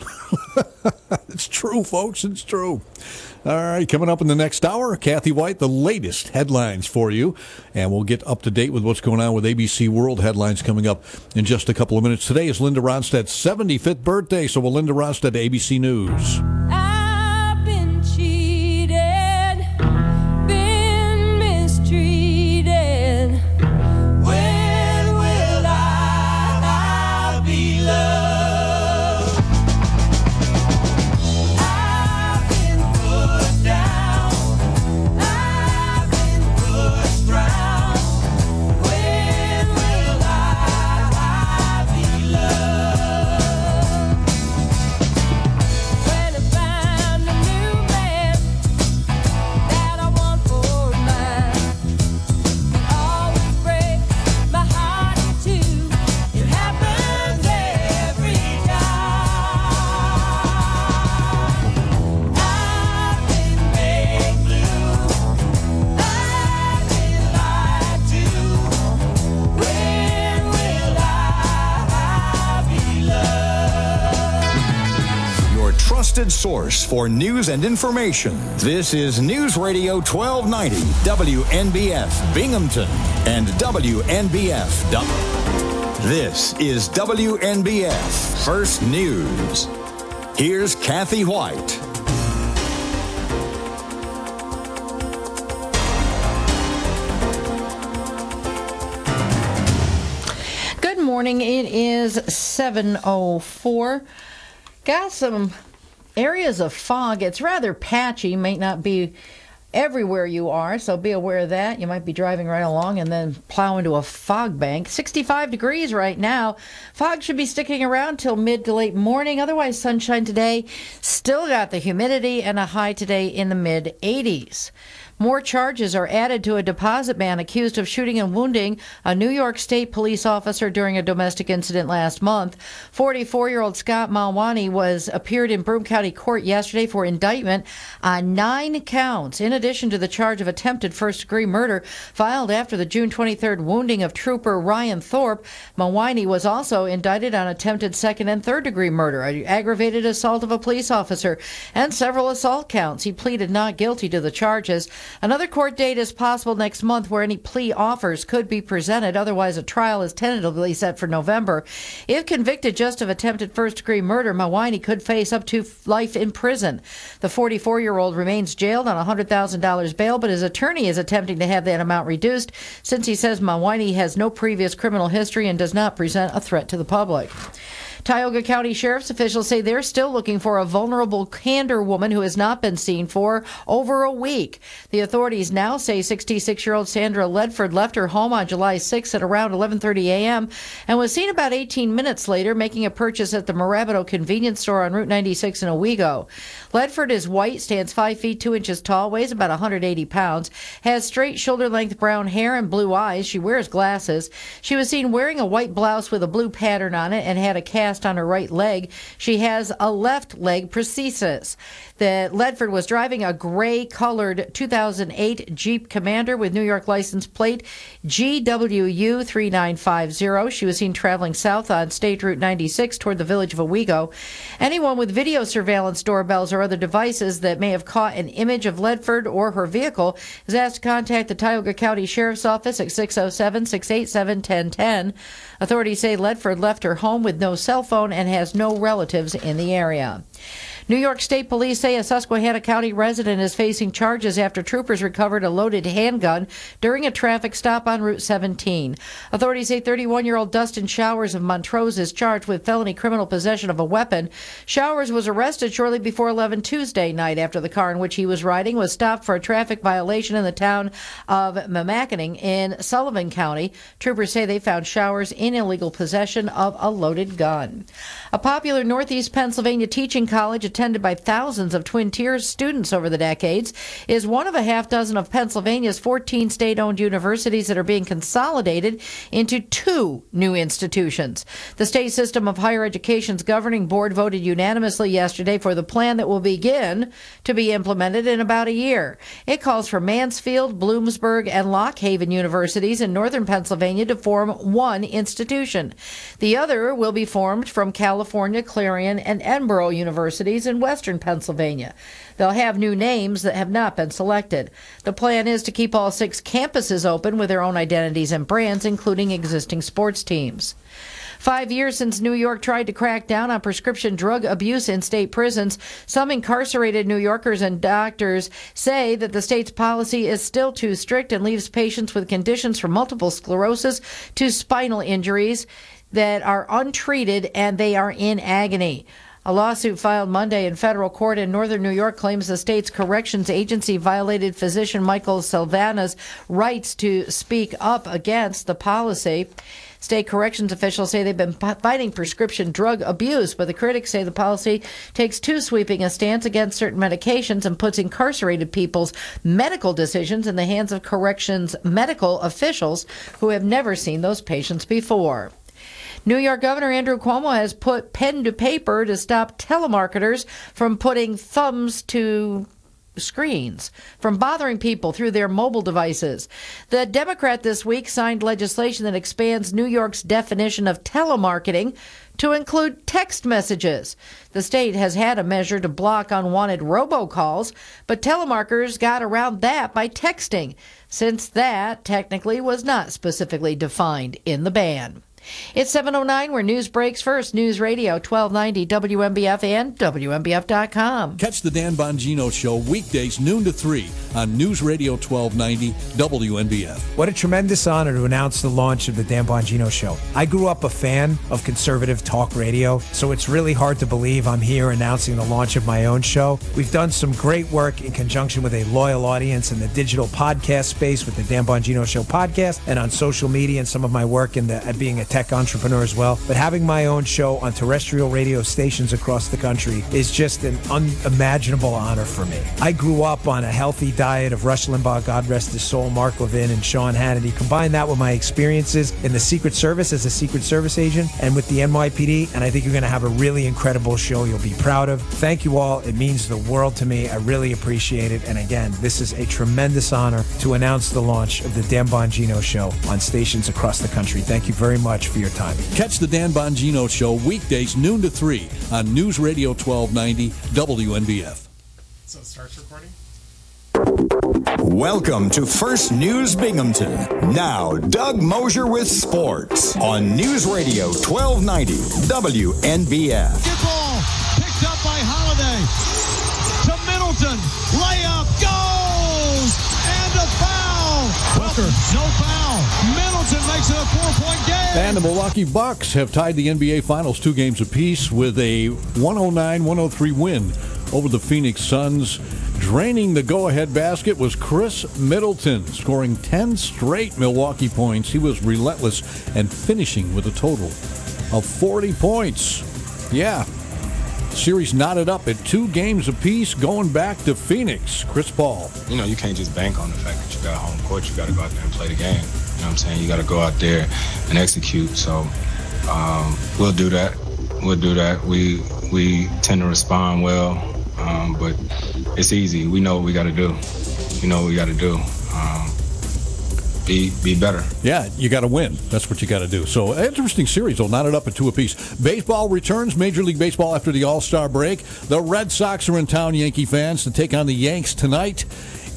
it's true, folks. It's true. All right, coming up in the next hour, Kathy Whyte, the latest headlines for you. And we'll get up to date with what's going on with ABC World headlines coming up in just a couple of minutes. Today is Linda Ronstadt's 75th birthday, so we'll Linda Ronstadt, ABC News. Source for news and information. This is News Radio 1290, WNBF Binghamton, and WNBF. This is WNBF First News. Here's Kathy Whyte. Good morning. It is 7:04. Got some areas of fog. It's rather patchy. May not be everywhere you are, so be aware of that. You might be driving right along and then plow into a fog bank. 65 degrees right now. Fog should be sticking around till mid to late morning. Otherwise, sunshine today. Still got the humidity and a high today in the mid 80s. More charges are added to a deposit man accused of shooting and wounding a New York State police officer during a domestic incident last month. 44-year-old Scott Malwani was appeared in Broome County Court yesterday for indictment on nine counts, in addition to the charge of attempted first-degree murder filed after the June 23rd wounding of Trooper Ryan Thorpe. Malwani was also indicted on attempted second and third-degree murder, aggravated assault of a police officer, and several assault counts. He pleaded not guilty to the charges. Another court date is possible next month where any plea offers could be presented. Otherwise, a trial is tentatively set for November. If convicted just of attempted first degree murder, Mawani could face up to life in prison. The 44 year old remains jailed on $100,000 bail, but his attorney is attempting to have that amount reduced since he says Mawani has no previous criminal history and does not present a threat to the public. Tioga County Sheriff's officials say they're still looking for a vulnerable Candor woman who has not been seen for over a week. The authorities now say 66-year-old Sandra Ledford left her home on July 6 at around 11:30 a.m. and was seen about 18 minutes later making a purchase at the Morabito convenience store on Route 96 in Owego. Ledford is white, stands 5 feet 2 inches tall, weighs about 180 pounds, has straight shoulder-length brown hair and blue eyes. She wears glasses. She was seen wearing a white blouse with a blue pattern on it and had a cast on her right leg. She has a left leg prosthesis. The Ledford was driving a gray colored 2008 Jeep Commander with New York license plate GWU 3950. She was seen traveling south on State Route 96 toward the village of Owego. Anyone with video surveillance doorbells or other devices that may have caught an image of Ledford or her vehicle is asked to contact the Tioga County Sheriff's Office at 607 687 1010. Authorities say Ledford left her home with no cell phone and has no relatives in the area. New York State Police say a Susquehanna County resident is facing charges after troopers recovered a loaded handgun during a traffic stop on Route 17. Authorities say 31 year old Dustin Showers of Montrose is charged with felony criminal possession of a weapon. Showers was arrested shortly before 11 Tuesday night after the car in which he was riding was stopped for a traffic violation in the town of Mamakating in Sullivan County. Troopers say they found Showers in illegal possession of a loaded gun. A popular Northeast Pennsylvania teaching college attended by thousands of Twin Tiers students over the decades, is one of a half dozen of Pennsylvania's 14 state owned universities that are being consolidated into two new institutions. The state system of higher education's governing board voted unanimously yesterday for the plan that will begin to be implemented in about a year. It calls for Mansfield, Bloomsburg, and Lock Haven universities in northern Pennsylvania to form one institution. The other will be formed from California, Clarion, and Edinboro universities in western Pennsylvania. They'll have new names that have not been selected. The plan is to keep all six campuses open with their own identities and brands, including existing sports teams. Five years since New York tried to crack down on prescription drug abuse in state prisons, some incarcerated New Yorkers and doctors say that the state's policy is still too strict and leaves patients with conditions from multiple sclerosis to spinal injuries that are untreated and they are in agony. A lawsuit filed Monday in federal court in northern New York claims the state's corrections agency violated physician Michael Silvana's rights to speak up against the policy. State corrections officials say they've been fighting prescription drug abuse, but the critics say the policy takes too sweeping a stance against certain medications and puts incarcerated people's medical decisions in the hands of corrections medical officials who have never seen those patients before. New York Governor Andrew Cuomo has put pen to paper to stop telemarketers from putting thumbs to screens from bothering people through their mobile devices. The Democrat this week signed legislation that expands New York's definition of telemarketing to include text messages. The state has had a measure to block unwanted robocalls, but telemarketers got around that by texting, since that technically was not specifically defined in the ban. It's 709 where news breaks first. News Radio 1290 WNBF and WNBF.com. Catch the Dan Bongino Show weekdays noon to 3 on News Radio 1290 WNBF. What a tremendous honor to announce the launch of the Dan Bongino Show. I grew up a fan of conservative talk radio, so it's really hard to believe I'm here announcing the launch of my own show. We've done some great work in conjunction with a loyal audience in the digital podcast space with the Dan Bongino Show podcast and on social media and some of my work in the at being a tech entrepreneur as well. But having my own show on terrestrial radio stations across the country is just an unimaginable honor for me. I grew up on a healthy diet of Rush Limbaugh, God rest his soul, Mark Levin, and Sean Hannity. Combine that with my experiences in the Secret Service as a Secret Service agent and with the NYPD, and I think you're going to have a really incredible show you'll be proud of. Thank you all. It means the world to me. I really appreciate it. And again, this is a tremendous honor to announce the launch of the Dan Bongino Show on stations across the country. Thank you very much for your time. Catch the Dan Bongino Show weekdays noon to 3 on News Radio 1290 WNBF. So it starts recording? Welcome to First News Binghamton. Now, Doug Mosher with sports on News Radio 1290 WNBF. Good ball picked up by Holiday to Middleton. Layup goes and a foul. Welker, no foul. Middleton makes it a four-point game. And the Milwaukee Bucks have tied the NBA Finals two games apiece with a 109-103 win over the Phoenix Suns. Draining the go-ahead basket was Khris Middleton, scoring 10 straight Milwaukee points. He was relentless and finishing with a total of 40 points. Yeah. Series knotted up at two games apiece, going back to Phoenix. Chris Paul. You know, you can't just bank on the fact that you got home court. You got to go out there and play the game. You know what I'm saying? You got to go out there and execute. So um, we'll do that. We'll do that. We we tend to respond well, um, but it's easy. We know what we got to do. You know what we got to do. Um, be be better. Yeah, you got to win. That's what you got to do. So, interesting series. They'll knot it up at two apiece. Baseball returns, Major League Baseball after the All Star break. The Red Sox are in town, Yankee fans, to take on the Yanks tonight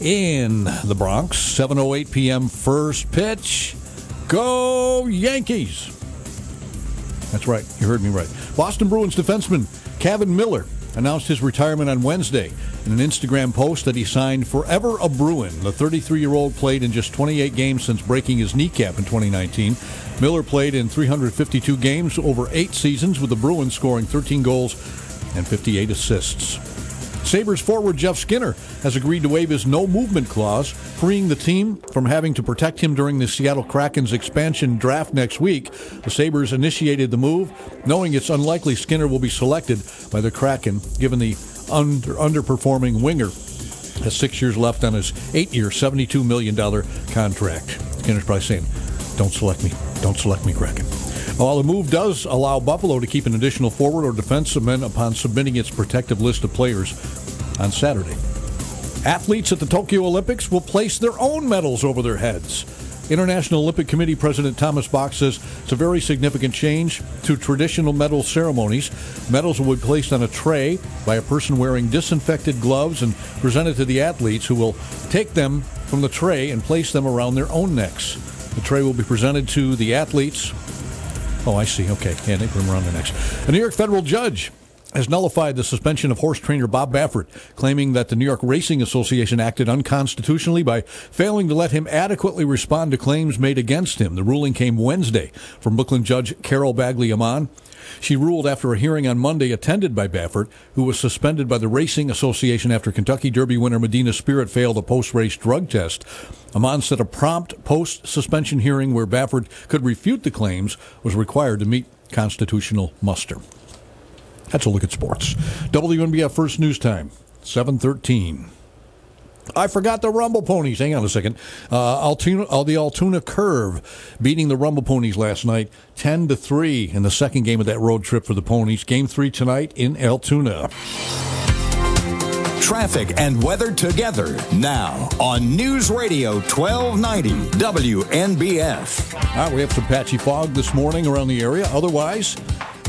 in the Bronx. 7:08 p.m. First pitch. Go Yankees! That's right. You heard me right. Boston Bruins defenseman Kevan Miller announced his retirement on Wednesday in an Instagram post that he signed Forever a Bruin. The 33 year old played in just 28 games since breaking his kneecap in 2019. Miller played in 352 games over eight seasons, with the Bruins scoring 13 goals and 58 assists. Sabres forward Jeff Skinner has agreed to waive his no movement clause, freeing the team from having to protect him during the Seattle Kraken's expansion draft next week. The Sabres initiated the move, knowing it's unlikely Skinner will be selected by the Kraken, given the under, underperforming winger has six years left on his eight-year, $72 million contract. Skinner's probably saying, don't select me. Don't select me, Kraken. While the move does allow Buffalo to keep an additional forward or defenseman upon submitting its protective list of players on Saturday. Athletes at the Tokyo Olympics will place their own medals over their heads. International Olympic Committee President Thomas Bach says it's a very significant change to traditional medal ceremonies. Medals will be placed on a tray by a person wearing disinfected gloves and presented to the athletes who will take them from the tray and place them around their own necks. The tray will be presented to the athletes. Oh, I see. Okay. Yeah, they put them around their necks. A New York federal judge has nullified the suspension of horse trainer Bob Baffert, claiming that the New York Racing Association acted unconstitutionally by failing to let him adequately respond to claims made against him. The ruling came Wednesday from Brooklyn Judge Carol Bagley Amon. She ruled after a hearing on Monday attended by Baffert, who was suspended by the Racing Association after Kentucky Derby winner Medina Spirit failed a post-race drug test. Amon said a prompt post-suspension hearing where Baffert could refute the claims was required to meet constitutional muster. That's a look at sports. WNBF First News Time, 713. I forgot the Rumble Ponies. Hang on a second. Uh, Altoona, uh, the Altoona Curve beating the Rumble Ponies last night, 10 to 3 in the second game of that road trip for the Ponies. Game three tonight in Altoona. Traffic and weather together now on News Radio 1290 WNBF. All right, we have some patchy fog this morning around the area. Otherwise,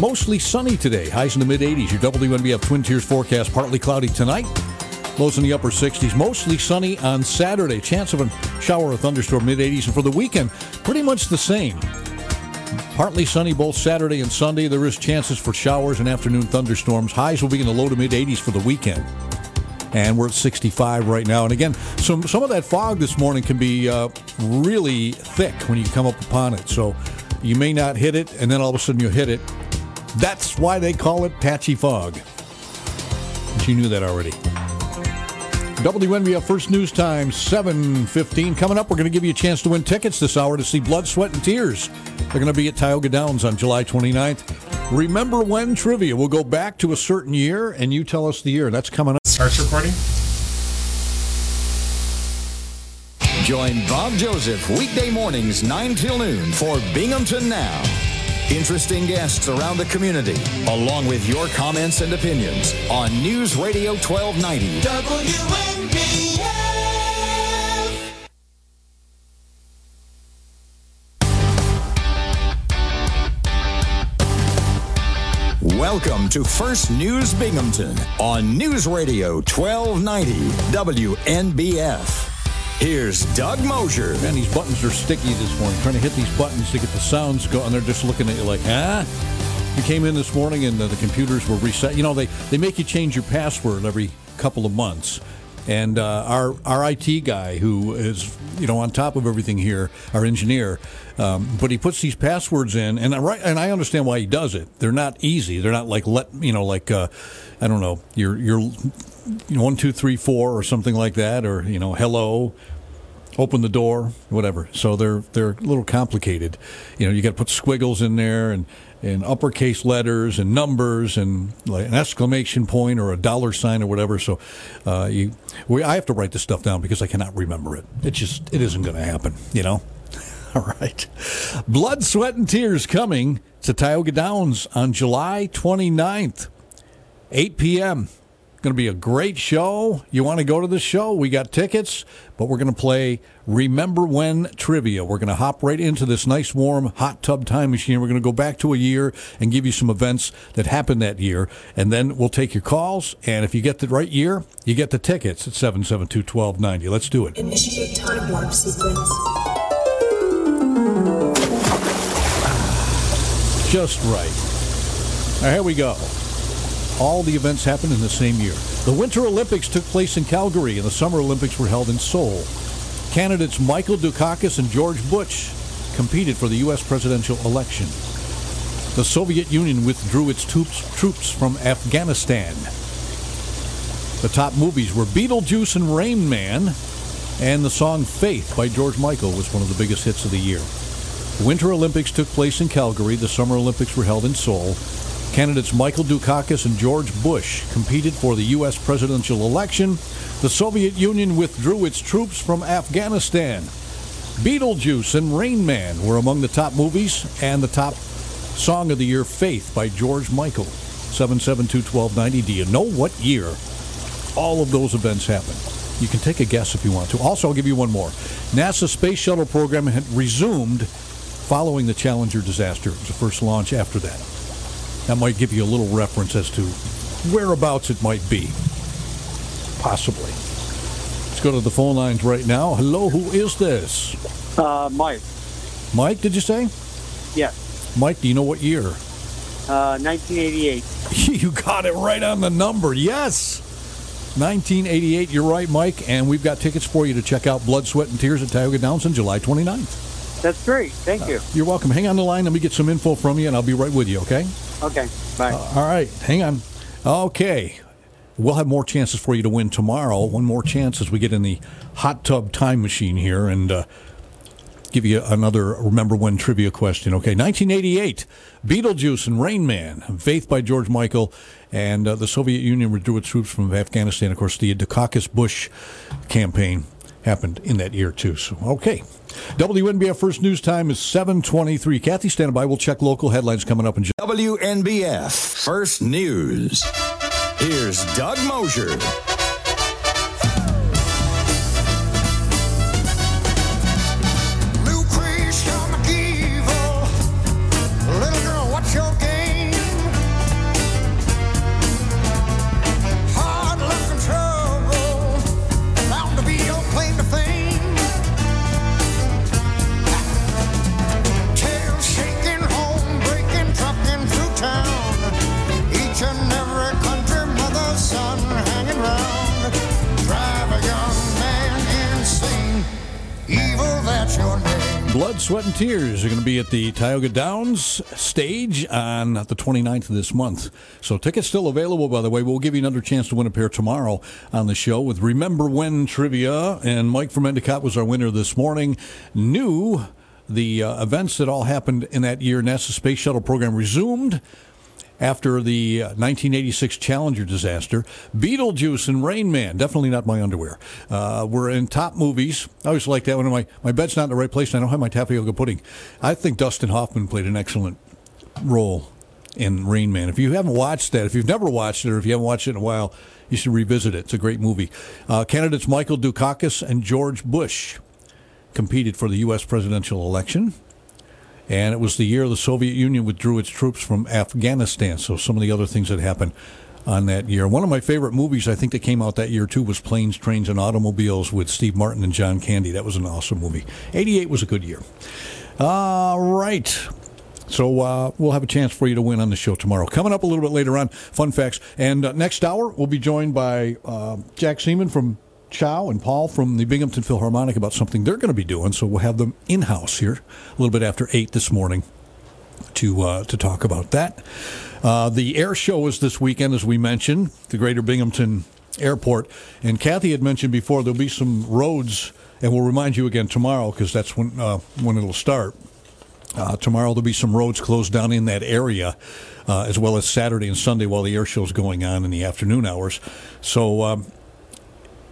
mostly sunny today. Highs in the mid 80s. Your WNBF Twin Tiers forecast partly cloudy tonight. Lows in the upper 60s. Mostly sunny on Saturday. Chance of a shower or thunderstorm mid 80s. And for the weekend, pretty much the same. Partly sunny both Saturday and Sunday. There is chances for showers and afternoon thunderstorms. Highs will be in the low to mid 80s for the weekend. And we're at 65 right now. And again, some some of that fog this morning can be uh, really thick when you come up upon it. So you may not hit it, and then all of a sudden you hit it. That's why they call it patchy fog. But you knew that already. WNBF First News Time, 7.15. Coming up, we're going to give you a chance to win tickets this hour to see Blood, Sweat, and Tears. They're going to be at Tioga Downs on July 29th. Remember when trivia. We'll go back to a certain year, and you tell us the year. That's coming up. Starts recording. Join Bob Joseph weekday mornings 9 till noon for Binghamton Now. Interesting guests around the community, along with your comments and opinions on News Radio 1290. WNBF. Welcome to First News Binghamton on News Radio 1290 WNBF. Here's Doug Mosher. Man, these buttons are sticky this morning. Trying to hit these buttons to get the sounds going. They're just looking at you like, huh? You came in this morning and uh, the computers were reset. You know, they, they make you change your password every couple of months. And uh, our our IT guy, who is you know on top of everything here, our engineer, um, but he puts these passwords in, and I and I understand why he does it. They're not easy. They're not like let you know like uh, I don't know your your you know, one two three four or something like that, or you know hello, open the door, whatever. So they're they're a little complicated. You know, you got to put squiggles in there and and uppercase letters and numbers and like an exclamation point or a dollar sign or whatever. So uh, you, we, I have to write this stuff down because I cannot remember it. It just it isn't going to happen. You know. All right. Blood, sweat, and tears coming to Tioga Downs on July 29th, 8 p.m. Going to be a great show. You want to go to the show? We got tickets, but we're going to play Remember When trivia. We're going to hop right into this nice, warm, hot tub time machine. We're going to go back to a year and give you some events that happened that year, and then we'll take your calls. And if you get the right year, you get the tickets at 772 1290. Let's do it. Initiate time warp sequence. Just right. Now, here we go. All the events happened in the same year. The Winter Olympics took place in Calgary, and the Summer Olympics were held in Seoul. Candidates Michael Dukakis and George Bush competed for the U.S. presidential election. The Soviet Union withdrew its troops, from Afghanistan. The top movies were Beetlejuice and Rain Man, and the song Faith by George Michael was one of the biggest hits of the year. Winter Olympics took place in Calgary. The Summer Olympics were held in Seoul. Candidates Michael Dukakis and George Bush competed for the U.S. presidential election. The Soviet Union withdrew its troops from Afghanistan. Beetlejuice and Rain Man were among the top movies, and the top song of the year, Faith by George Michael. 772 1290. Do you know what year all of those events happened? You can take a guess if you want to. Also, I'll give you one more. NASA Space Shuttle program had resumed following the Challenger disaster. It was the first launch after that. That might give you a little reference as to whereabouts it might be. Possibly. Let's go to the phone lines right now. Hello, who is this? Uh, Mike. Mike, did you say? Yes. Mike, do you know what year? Uh, 1988. you got it right on the number. Yes. 1988, you're right, Mike. And we've got tickets for you to check out Blood, Sweat, and Tears at Tioga Downs on July 29th. That's great. Thank you. You're welcome. Hang on the line. Let me get some info from you, and I'll be right with you, okay? Okay. Bye. All right. Hang on. Okay. We'll have more chances for you to win tomorrow. One more chance as we get in the hot tub time machine here and uh, give you another remember when trivia question. Okay, 1988, Beetlejuice and Rain Man, Faith by George Michael, and uh, the Soviet Union withdrew its troops from Afghanistan. Of course, the Dukakis Bush campaign happened in that year too. So, okay. WNBF First News Time is 723. Kathy, stand by. We'll check local headlines coming up in just WNBF First News. Here's Doug Mosher. Sweat, and Tears are going to be at the Tioga Downs stage on the 29th of this month. So tickets still available, by the way. We'll give you another chance to win a pair tomorrow on the show with Remember When Trivia. And Mike from Endicott was our winner this morning. Knew the uh, events that all happened in that year. NASA Space Shuttle program resumed after the uh, 1986 Challenger disaster. Beetlejuice and Rain Man, definitely not my underwear, uh, were in top movies. I always like that one. my, my bed's not in the right place and I don't have my tapioca pudding. I think Dustin Hoffman played an excellent role in Rain Man. If you haven't watched that, if you've never watched it or if you haven't watched it in a while, you should revisit it. It's a great movie. Uh, candidates Michael Dukakis and George Bush competed for the U.S. presidential election. And it was the year the Soviet Union withdrew its troops from Afghanistan. So some of the other things that happened on that year. One of my favorite movies, I think, that came out that year too, was Planes, Trains, and Automobiles with Steve Martin and John Candy. That was an awesome movie. '88 was a good year. All right. So uh, we'll have a chance for you to win on the show tomorrow. Coming up a little bit later on, fun facts. And uh, next hour, we'll be joined by uh, Jack Seaman from Chow and Paul from the Binghamton Philharmonic about something they're going to be doing. So we'll have them in house here a little bit after eight this morning to uh, to talk about that. Uh, the air show is this weekend, as we mentioned, the Greater Binghamton Airport. And Kathy had mentioned before there'll be some roads, and we'll remind you again tomorrow because that's when uh, when it'll start. Uh, tomorrow there'll be some roads closed down in that area, uh, as well as Saturday and Sunday while the air show's going on in the afternoon hours. So um,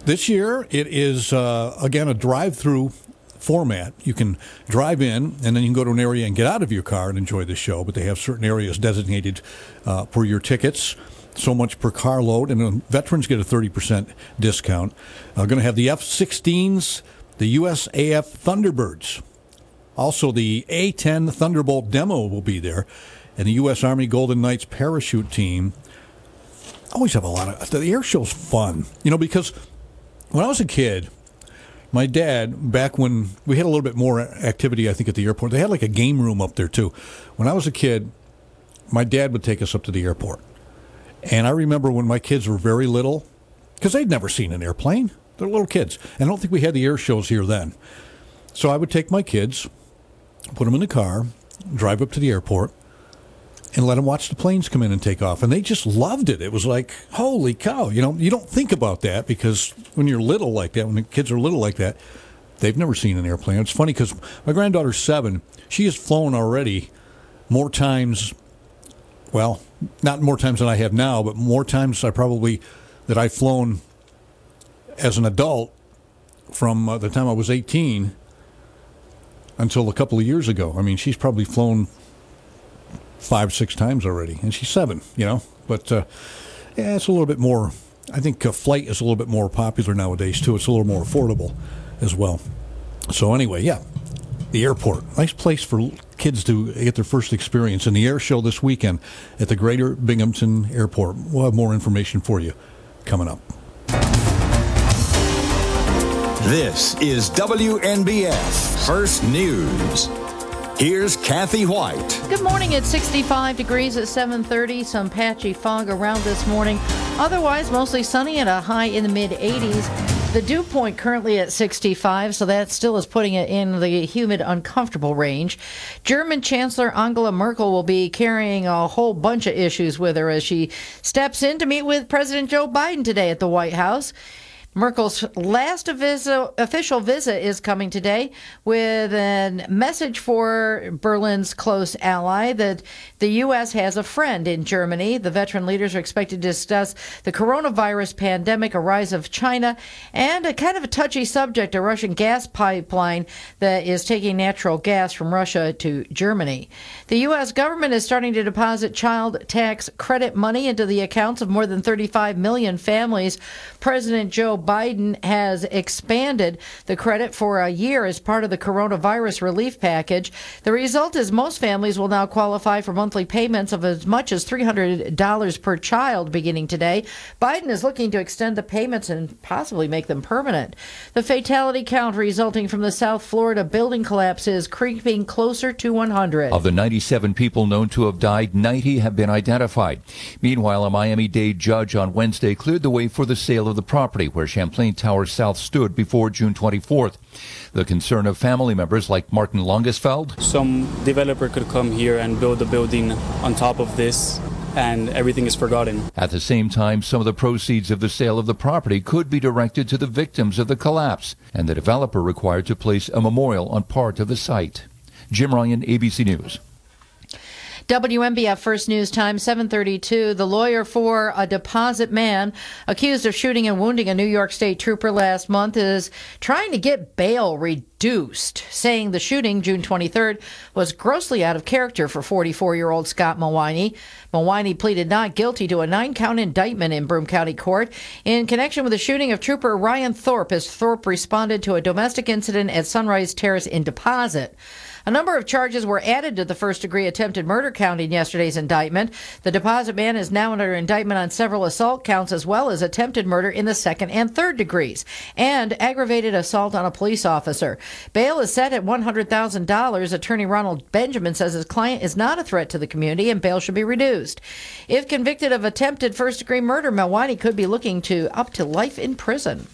this year it is uh, again a drive-through format. You can drive in and then you can go to an area and get out of your car and enjoy the show. But they have certain areas designated uh, for your tickets. So much per car load, and uh, veterans get a 30% discount. Uh, going to have the F 16s, the USAF Thunderbirds. Also, the A 10 Thunderbolt demo will be there, and the U.S. Army Golden Knights parachute team. Always have a lot of. The air show's fun, you know, because when I was a kid, my dad, back when we had a little bit more activity, I think, at the airport, they had like a game room up there too. When I was a kid, my dad would take us up to the airport. And I remember when my kids were very little, because they'd never seen an airplane. They're little kids. And I don't think we had the air shows here then. So I would take my kids, put them in the car, drive up to the airport, and let them watch the planes come in and take off. And they just loved it. It was like, holy cow. You know, you don't think about that because when you're little like that, when the kids are little like that, they've never seen an airplane. It's funny because my granddaughter's seven. She has flown already more times, well, not more times than I have now, but more times I probably that I've flown as an adult from uh, the time I was 18 until a couple of years ago. I mean, she's probably flown five, six times already, and she's seven, you know. But uh, yeah, it's a little bit more. I think uh, flight is a little bit more popular nowadays too. It's a little more affordable as well. So anyway, yeah, the airport, nice place for kids to get their first experience. And the air show this weekend at the Greater Binghamton Airport. We'll have more information for you coming up. This is WNBF First News. Here's Kathy Whyte. Good morning. It's 65 degrees at 7:30. Some patchy fog around this morning. Otherwise, mostly sunny and a high in the mid 80s. The dew point currently at 65, so that still is putting it in the humid, uncomfortable range. German Chancellor Angela Merkel will be carrying a whole bunch of issues with her as she steps in to meet with President Joe Biden today at the White House. Merkel's last official visit is coming today with a message for Berlin's close ally that the U.S. has a friend in Germany. The veteran leaders are expected to discuss the coronavirus pandemic, a rise of China, and a kind of a touchy subject a Russian gas pipeline that is taking natural gas from Russia to Germany. The U.S. government is starting to deposit child tax credit money into the accounts of more than 35 million families. President Joe Biden has expanded the credit for a year as part of the coronavirus relief package. The result is most families will now qualify for monthly payments of as much as $300 per child beginning today. Biden is looking to extend the payments and possibly make them permanent. The fatality count resulting from the South Florida building collapse is creeping closer to 100. Of the 97 people known to have died, 90 have been identified. Meanwhile, a Miami Dade judge on Wednesday cleared the way for the sale of the property where she Champlain Tower South stood before June 24th. The concern of family members like Martin Langesfeld, Some developer could come here and build a building on top of this, and everything is forgotten. At the same time, some of the proceeds of the sale of the property could be directed to the victims of the collapse, and the developer required to place a memorial on part of the site. Jim Ryan, ABC News. WNBF First News Time 732. The lawyer for a deposit man accused of shooting and wounding a New York State trooper last month is trying to get bail reduced, saying the shooting June 23rd was grossly out of character for 44-year-old Scott Mawiney. Mawiney pleaded not guilty to a nine-count indictment in Broome County Court in connection with the shooting of trooper Ryan Thorpe as Thorpe responded to a domestic incident at Sunrise Terrace in Deposit. A number of charges were added to the first degree attempted murder count in yesterday's indictment. The deposit man is now under indictment on several assault counts as well as attempted murder in the second and third degrees and aggravated assault on a police officer. Bail is set at $100,000. Attorney Ronald Benjamin says his client is not a threat to the community and bail should be reduced. If convicted of attempted first degree murder, Melwani could be looking to up to life in prison.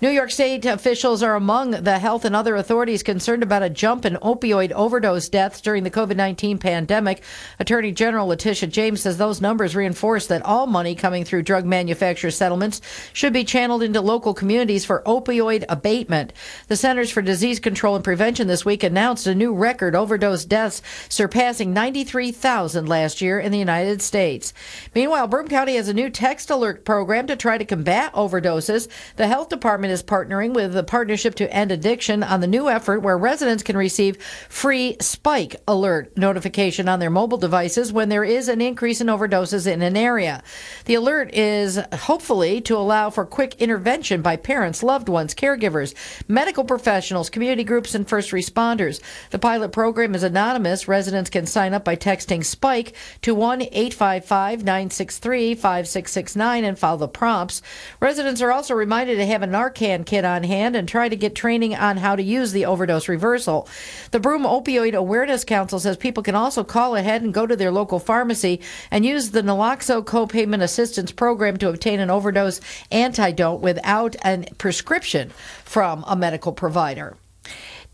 New York State officials are among the health and other authorities concerned about a jump in opioid overdose deaths during the COVID 19 pandemic. Attorney General Letitia James says those numbers reinforce that all money coming through drug manufacturer settlements should be channeled into local communities for opioid abatement. The Centers for Disease Control and Prevention this week announced a new record overdose deaths surpassing 93,000 last year in the United States. Meanwhile, Broome County has a new text alert program to try to combat overdoses. The health department is partnering with the Partnership to End Addiction on the new effort where residents can receive free spike alert notification on their mobile devices when there is an increase in overdoses in an area. The alert is hopefully to allow for quick intervention by parents, loved ones, caregivers, medical professionals, community groups, and first responders. The pilot program is anonymous. Residents can sign up by texting SPIKE to 1 855 963 5669 and follow the prompts. Residents are also reminded to have a Narcan kit on hand and try to get training on how to use the overdose reversal. The Broome Opioid Awareness Council says people can also call ahead and go to their local pharmacy and use the Naloxone co-payment assistance program to obtain an overdose antidote without a prescription from a medical provider.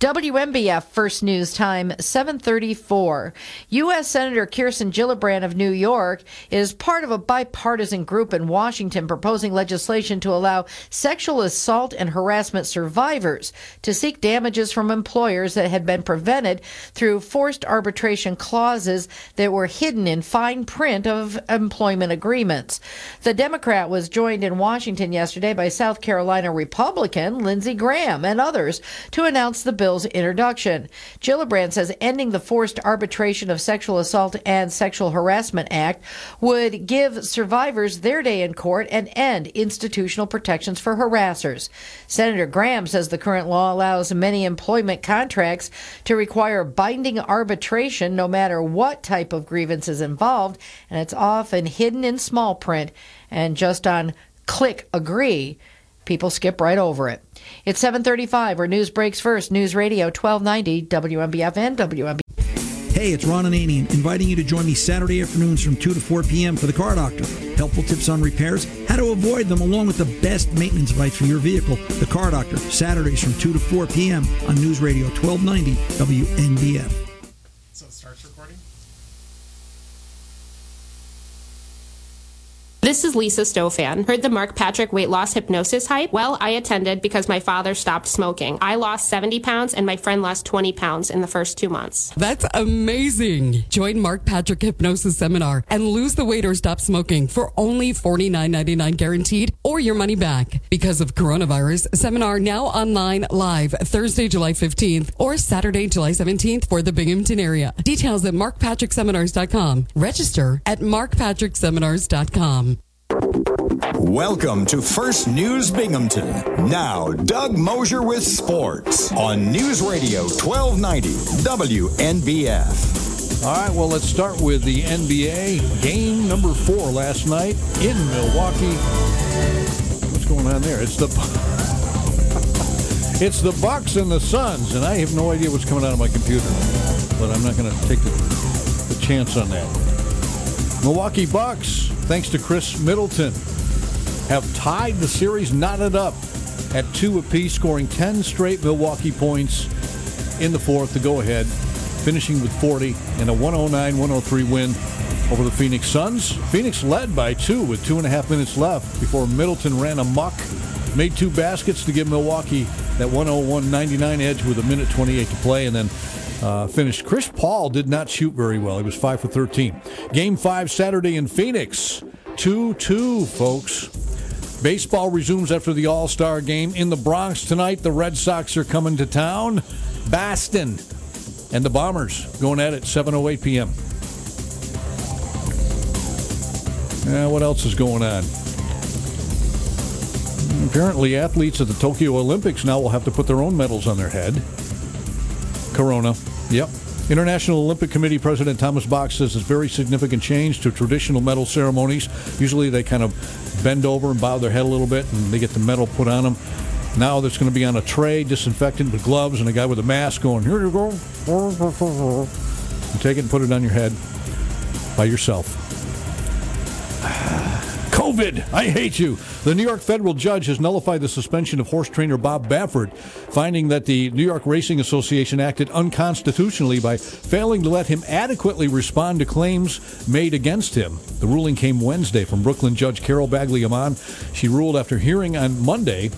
WNBF First News Time 734. U.S. Senator Kirsten Gillibrand of New York is part of a bipartisan group in Washington proposing legislation to allow sexual assault and harassment survivors to seek damages from employers that had been prevented through forced arbitration clauses that were hidden in fine print of employment agreements. The Democrat was joined in Washington yesterday by South Carolina Republican Lindsey Graham and others to announce the bill's introduction. Gillibrand says ending the Forced Arbitration of Sexual Assault and Sexual Harassment Act would give survivors their day in court and end institutional protections for harassers. Senator Graham says the current law allows many employment contracts to require binding arbitration no matter what type of grievance is involved, and it's often hidden in small print and just on click agree people skip right over it. It's 7:35 where news breaks first. News Radio 1290 WNBF and WNBF. Hey, it's Ron and Ananian, inviting you to join me Saturday afternoons from 2 to 4 p.m. for the Car Doctor. Helpful tips on repairs, how to avoid them, along with the best maintenance advice for your vehicle. The Car Doctor, Saturdays from 2 to 4 p.m. on News Radio 1290 WNBF. This is Lisa Stofan. Heard the Mark Patrick weight loss hypnosis hype? Well, I attended because my father stopped smoking. I lost 70 pounds and my friend lost 20 pounds in the first two months. That's amazing. Join Mark Patrick Hypnosis Seminar and lose the weight or stop smoking for only $49.99 guaranteed or your money back. Because of coronavirus, seminar now online live Thursday, July 15th or Saturday, July 17th for the Binghamton area. Details at markpatrickseminars.com. Register at markpatrickseminars.com. Welcome to First News Binghamton. Now, Doug Mosher with sports on News Radio 1290 WNBF. All right, well, let's start with the NBA game number four last night in Milwaukee. What's going on there? It's the it's the Bucks and the Suns, and I have no idea what's coming out of my computer, but I'm not going to take the, the chance on that. Milwaukee Bucks, thanks to Khris Middleton. have tied the series, knotted up at two apiece, scoring 10 straight Milwaukee points in the fourth to go ahead, finishing with 40 and a 109 103 win over the Phoenix Suns. Phoenix led by two with two and a half minutes left before Middleton ran amok, made two baskets to give Milwaukee that 101 99 edge with a minute 28 to play, and then uh, finished. Chris Paul did not shoot very well. He was 5 for 13. Game 5 Saturday in Phoenix. 2 2, folks. Baseball resumes after the All Star game in the Bronx tonight. The Red Sox are coming to town. Boston and the Bombers going at it 7:08 p.m. Uh, what else is going on? Apparently, athletes at the Tokyo Olympics now will have to put their own medals on their head. Corona. Yep. International Olympic Committee President Thomas Bach says it's a very significant change to traditional medal ceremonies. Usually they kind of bend over and bow their head a little bit and they get the medal put on them. Now that's going to be on a tray, disinfectant with gloves, and a guy with a mask going, here you go. You take it and put it on your head by yourself. COVID, I hate you. The New York federal judge has nullified the suspension of horse trainer Bob Baffert, finding that the New York Racing Association acted unconstitutionally by failing to let him adequately respond to claims made against him. The ruling came Wednesday from Brooklyn Judge Carol Bagley Amon. She ruled after hearing on Monday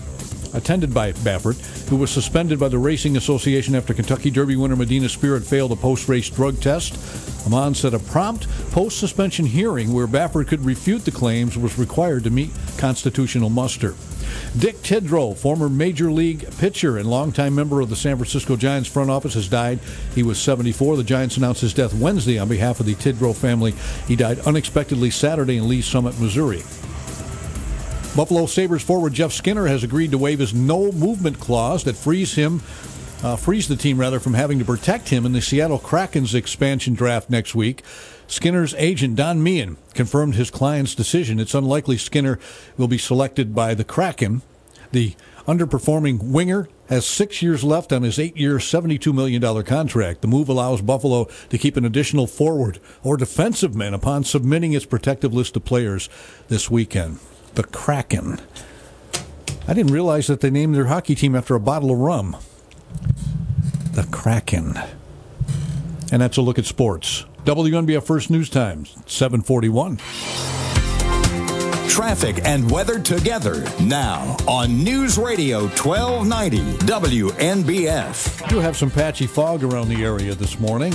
attended by Baffert, who was suspended by the Racing Association after Kentucky Derby winner Medina Spirit failed a post-race drug test. Amon said a prompt post-suspension hearing where Baffert could refute the claims was required to meet constitutional muster. Dick Tidrow, former Major League pitcher and longtime member of the San Francisco Giants front office, has died. He was 74. The Giants announced his death Wednesday on behalf of the Tidrow family. He died unexpectedly Saturday in Lee's Summit, Missouri. Buffalo Sabres forward Jeff Skinner has agreed to waive his no movement clause that frees him, uh, frees the team rather from having to protect him in the Seattle Kraken's expansion draft next week. Skinner's agent Don Meehan confirmed his client's decision. It's unlikely Skinner will be selected by the Kraken. The underperforming winger has six years left on his eight-year, $72 million contract. The move allows Buffalo to keep an additional forward or defensive man upon submitting its protective list of players this weekend the Kraken. I didn't realize that they named their hockey team after a bottle of rum. The Kraken. And that's a look at sports. WNBF First News Times, 741. Traffic and weather together now on News Radio 1290 WNBF. We do have some patchy fog around the area this morning,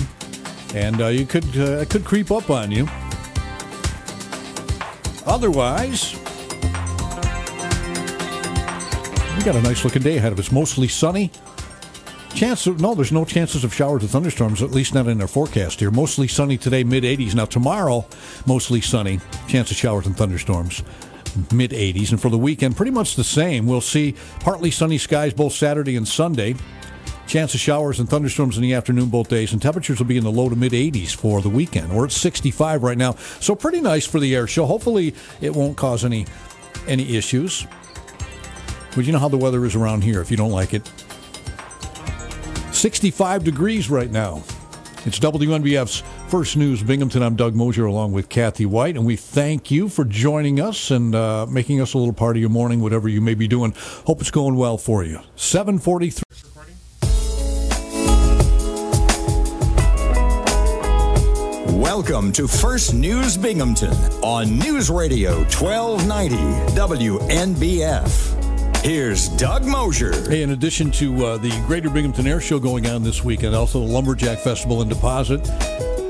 and uh, you could uh, it could creep up on you. Otherwise, we got a nice looking day ahead of us. Mostly sunny. Chance of, no, there's no chances of showers or thunderstorms, at least not in our forecast here. Mostly sunny today, mid 80s. Now, tomorrow, mostly sunny. Chance of showers and thunderstorms, mid 80s. And for the weekend, pretty much the same. We'll see partly sunny skies both Saturday and Sunday. Chance of showers and thunderstorms in the afternoon both days, and temperatures will be in the low to mid 80s for the weekend. We're at 65 right now, so pretty nice for the air show. Hopefully, it won't cause any any issues. But you know how the weather is around here if you don't like it. 65 degrees right now. It's WNBF's First News Binghamton. I'm Doug Mosher along with Kathy Whyte, and we thank you for joining us and uh, making us a little part of your morning, whatever you may be doing. Hope it's going well for you. 743. Welcome to First News Binghamton on News Radio 1290 WNBF. Here's Doug Mosher. Hey, in addition to uh, the Greater Binghamton Air Show going on this weekend, also the Lumberjack Festival in Deposit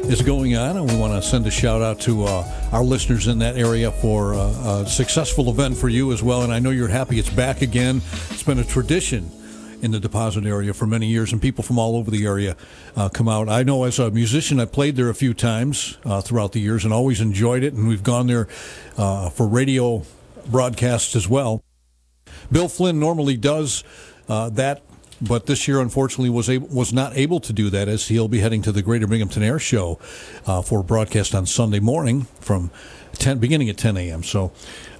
is going on, and we want to send a shout out to uh, our listeners in that area for uh, a successful event for you as well. And I know you're happy it's back again. It's been a tradition in the deposit area for many years, and people from all over the area uh, come out. I know as a musician, I played there a few times uh, throughout the years and always enjoyed it, and we've gone there uh, for radio broadcasts as well. Bill Flynn normally does uh, that, but this year, unfortunately, was able, was not able to do that as he'll be heading to the Greater Binghamton Air Show uh, for broadcast on Sunday morning from 10, beginning at 10 a.m. So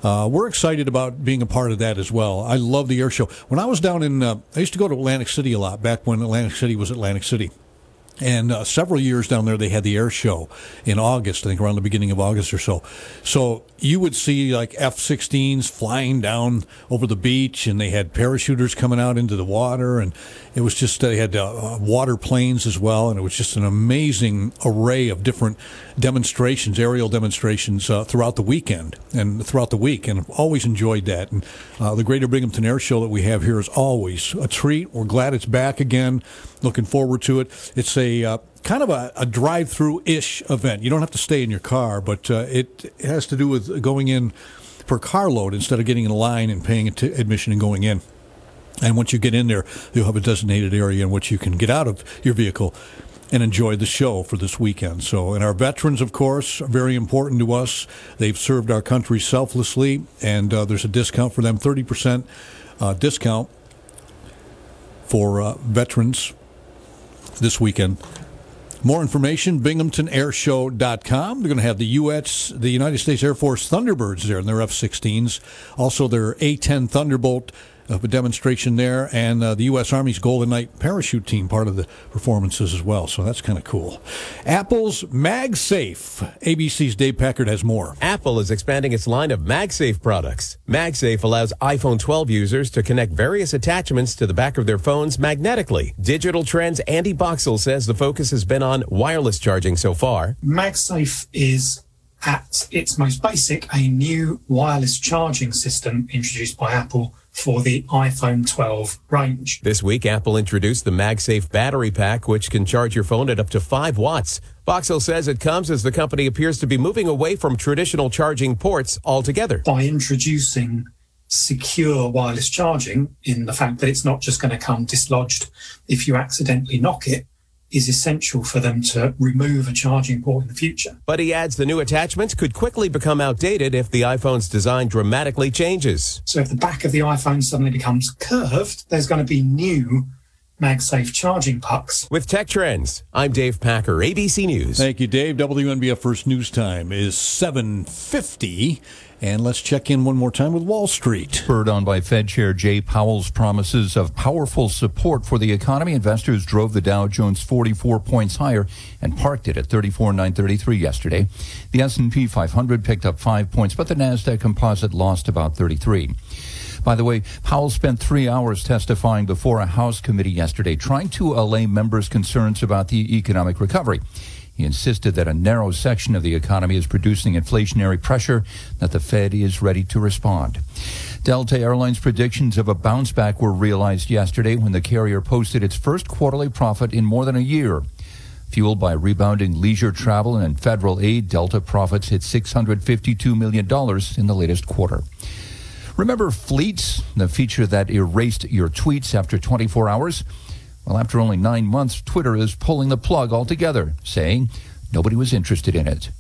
uh, we're excited about being a part of that as well. I love the air show. When I was down in, uh, I used to go to Atlantic City a lot back when Atlantic City was Atlantic City. And uh, several years down there, they had the air show in August, I think around the beginning of August or so. So you would see like F 16s flying down over the beach, and they had parachuters coming out into the water. And it was just, they had uh, water planes as well. And it was just an amazing array of different demonstrations, aerial demonstrations uh, throughout the weekend and throughout the week. And I've always enjoyed that. And uh, the Greater Binghamton Air Show that we have here is always a treat. We're glad it's back again. Looking forward to it. It's a uh, kind of a, a drive-through ish event. You don't have to stay in your car, but uh, it has to do with going in for carload instead of getting in line and paying t- admission and going in. And once you get in there, you'll have a designated area in which you can get out of your vehicle and enjoy the show for this weekend. So, and our veterans, of course, are very important to us. They've served our country selflessly, and uh, there's a discount for them 30% uh, discount for uh, veterans this weekend. More information, binghamtonairshow.com. They're going to have the U.S., the United States Air Force Thunderbirds there in their F-16s. Also, their A-10 Thunderbolt of a demonstration there, and uh, the U.S. Army's Golden Knight parachute team part of the performances as well. So that's kind of cool. Apple's MagSafe. ABC's Dave Packard has more. Apple is expanding its line of MagSafe products. MagSafe allows iPhone 12 users to connect various attachments to the back of their phones magnetically. Digital Trends Andy Boxall says the focus has been on wireless charging so far. MagSafe is at its most basic a new wireless charging system introduced by Apple for the iPhone 12 range. This week, Apple introduced the MagSafe battery pack, which can charge your phone at up to 5 watts. Boxall says it comes as the company appears to be moving away from traditional charging ports altogether. By introducing secure wireless charging in the fact that it's not just going to come dislodged if you accidentally knock it is essential for them to remove a charging port in the future. But he adds the new attachments could quickly become outdated if the iPhone's design dramatically changes. So if the back of the iPhone suddenly becomes curved, there's going to be new MagSafe charging pucks. With Tech Trends, I'm Dave Packer, ABC News. Thank you, Dave. WNBF First News Time is 7.50. And let's check in one more time with Wall Street. Spurred on by Fed Chair Jay Powell's promises of powerful support for the economy, investors drove the Dow Jones 44 points higher and parked it at 34,933 yesterday. The S&P 500 picked up 5 points, but the Nasdaq Composite lost about 33. By the way, Powell spent three hours testifying before a House committee yesterday, trying to allay members' concerns about the economic recovery. Insisted that a narrow section of the economy is producing inflationary pressure, that the Fed is ready to respond. Delta Airlines predictions of a bounce back were realized yesterday when the carrier posted its first quarterly profit in more than a year. Fueled by rebounding leisure travel and federal aid, Delta profits hit $652 million in the latest quarter. Remember Fleets, the feature that erased your tweets after 24 hours? Well, after only nine months, Twitter is pulling the plug altogether, saying nobody was interested in it.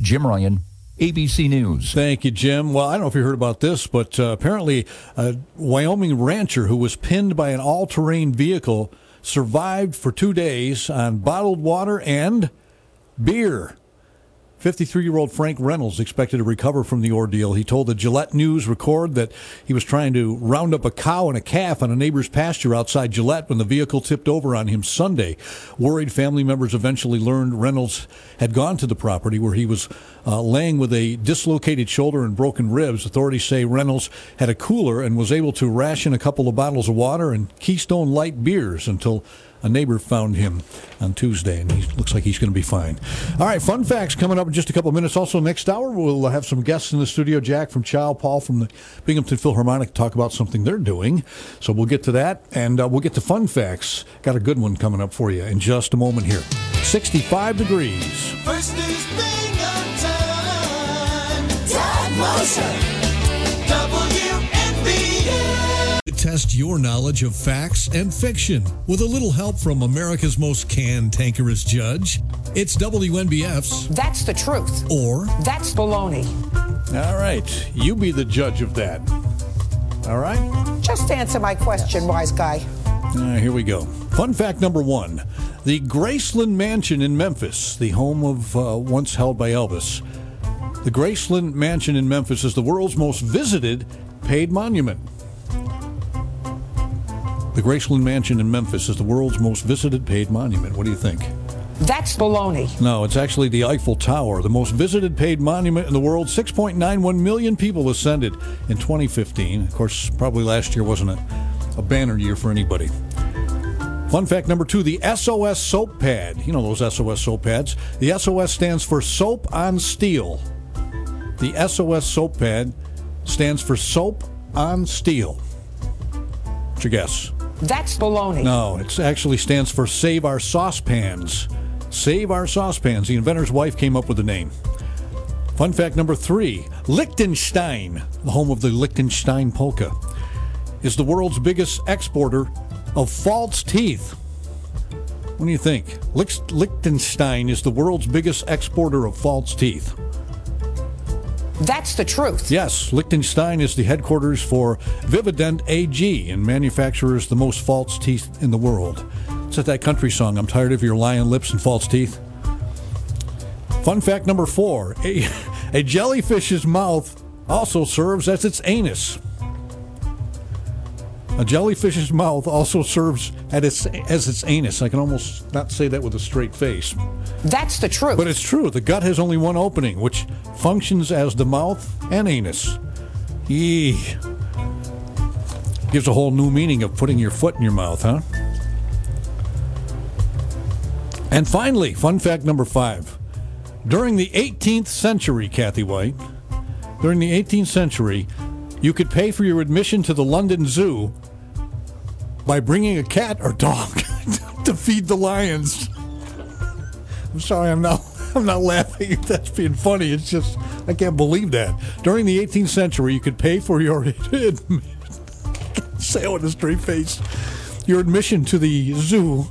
Jim Ryan, ABC News. Thank you, Jim. Well, I don't know if you heard about this, but uh, apparently a Wyoming rancher who was pinned by an all terrain vehicle survived for two days on bottled water and beer. 53 year old Frank Reynolds expected to recover from the ordeal. He told the Gillette News record that he was trying to round up a cow and a calf on a neighbor's pasture outside Gillette when the vehicle tipped over on him Sunday. Worried family members eventually learned Reynolds had gone to the property where he was uh, laying with a dislocated shoulder and broken ribs. Authorities say Reynolds had a cooler and was able to ration a couple of bottles of water and Keystone Light beers until a neighbor found him on Tuesday, and he looks like he's going to be fine. All right, fun facts coming up in just a couple of minutes. Also, next hour, we'll have some guests in the studio Jack from Chow, Paul from the Binghamton Philharmonic talk about something they're doing. So we'll get to that, and uh, we'll get to fun facts. Got a good one coming up for you in just a moment here. 65 degrees. First Moser. Test your knowledge of facts and fiction with a little help from America's most cantankerous judge. It's WNBF's That's the truth. or That's baloney. All right, you be the judge of that. All right? Just answer my question, wise guy. All right, here we go. Fun fact number one The Graceland Mansion in Memphis, the home of uh, once held by Elvis. The Graceland Mansion in Memphis is the world's most visited paid monument. The Graceland Mansion in Memphis is the world's most visited paid monument. What do you think? That's baloney. No, it's actually the Eiffel Tower, the most visited paid monument in the world. 6.91 million people ascended in 2015. Of course, probably last year wasn't a, a banner year for anybody. Fun fact number two the SOS soap pad. You know those SOS soap pads. The SOS stands for Soap on Steel. The SOS soap pad stands for Soap on Steel. What's your guess? That's baloney. No, it actually stands for Save Our Saucepans. Save Our Saucepans. The inventor's wife came up with the name. Fun fact number three Liechtenstein, the home of the Liechtenstein polka, is the world's biggest exporter of false teeth. What do you think? Liechtenstein is the world's biggest exporter of false teeth. That's the truth. Yes, Liechtenstein is the headquarters for Vivadent AG and manufactures the most false teeth in the world. It's like that country song, I'm tired of your lying lips and false teeth. Fun fact number four a, a jellyfish's mouth also serves as its anus. A jellyfish's mouth also serves at its, as its anus. I can almost not say that with a straight face. That's the truth. But it's true. The gut has only one opening, which functions as the mouth and anus. Yee. Gives a whole new meaning of putting your foot in your mouth, huh? And finally, fun fact number five. During the 18th century, Kathy Whyte, during the 18th century, you could pay for your admission to the London Zoo by bringing a cat or dog to feed the lions. I'm sorry, I'm not. I'm not laughing that's being funny. It's just I can't believe that. During the 18th century, you could pay for your say with a straight face your admission to the zoo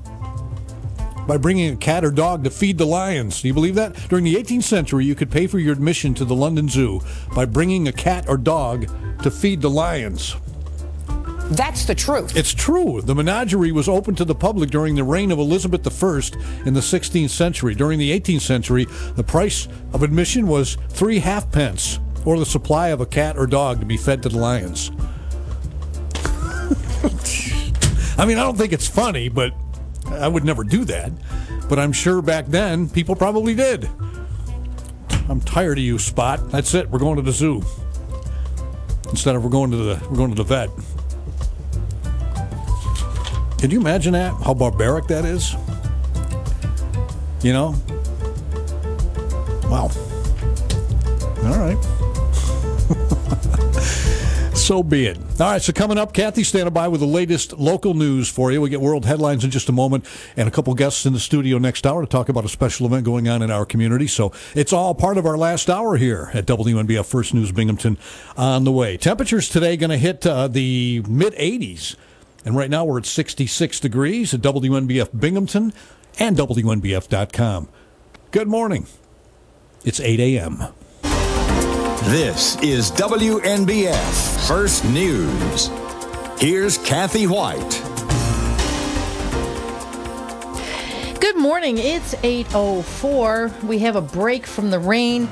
by bringing a cat or dog to feed the lions. Do you believe that? During the 18th century, you could pay for your admission to the London Zoo by bringing a cat or dog to feed the lions. That's the truth. It's true. The menagerie was open to the public during the reign of Elizabeth I in the 16th century. During the 18th century, the price of admission was three halfpence, or the supply of a cat or dog to be fed to the lions. I mean, I don't think it's funny, but I would never do that. But I'm sure back then people probably did. I'm tired of you, Spot. That's it. We're going to the zoo instead of we're going to the we're going to the vet. Can you imagine that? How barbaric that is? You know? Wow. All right. so be it. All right, so coming up, Kathy standing by with the latest local news for you. We get world headlines in just a moment and a couple guests in the studio next hour to talk about a special event going on in our community. So it's all part of our last hour here at WNBF First News Binghamton on the way. Temperatures today going to hit uh, the mid 80s. And right now we're at 66 degrees at WNBF Binghamton and WNBF.com. Good morning. It's 8 a.m. This is WNBF First News. Here's Kathy Whyte. Good morning. It's 8:04. We have a break from the rain,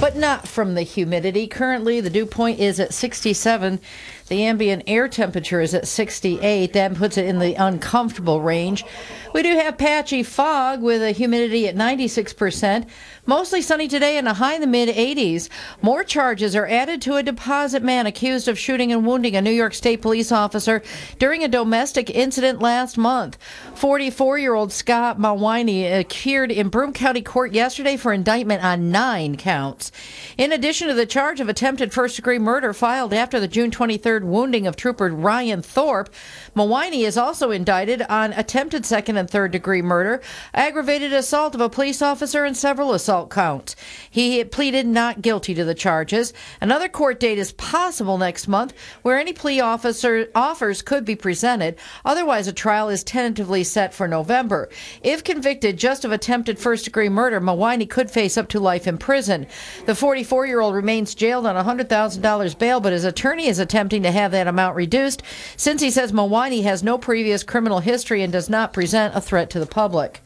but not from the humidity. Currently, the dew point is at 67. The ambient air temperature is at 68. That puts it in the uncomfortable range. We do have patchy fog with a humidity at 96%. Mostly sunny today and a high in the mid 80s. More charges are added to a deposit man accused of shooting and wounding a New York State police officer during a domestic incident last month. 44 year old Scott Mawiney appeared in Broome County Court yesterday for indictment on nine counts. In addition to the charge of attempted first degree murder filed after the June 23rd wounding of Trooper Ryan Thorpe, Mawiney is also indicted on attempted second and third degree murder, aggravated assault of a police officer, and several assault counts. He pleaded not guilty to the charges. Another court date is possible next month where any plea officer offers could be presented. Otherwise, a trial is tentatively set for November. If convicted just of attempted first degree murder, Mawiney could face up to life in prison. The 44 year old remains jailed on $100,000 bail, but his attorney is attempting to have that amount reduced since he says Mawani has no previous criminal history and does not present a threat to the public.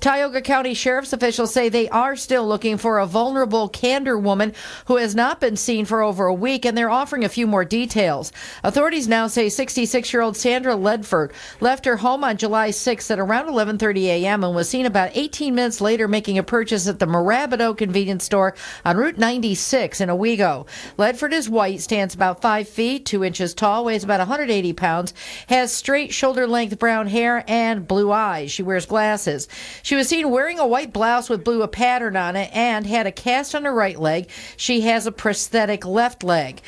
Tioga County Sheriff's officials say they are still looking for a vulnerable Candor woman who has not been seen for over a week, and they're offering a few more details. Authorities now say 66-year-old Sandra Ledford left her home on July 6th at around 11:30 a.m. and was seen about 18 minutes later making a purchase at the Mirabito convenience store on Route 96 in Owego. Ledford is white, stands about 5 feet, 2 inches tall, weighs about 180 pounds, has straight shoulder-length brown hair and blue eyes. She wears glasses. She was seen wearing a white blouse with blue a pattern on it and had a cast on her right leg. She has a prosthetic left leg.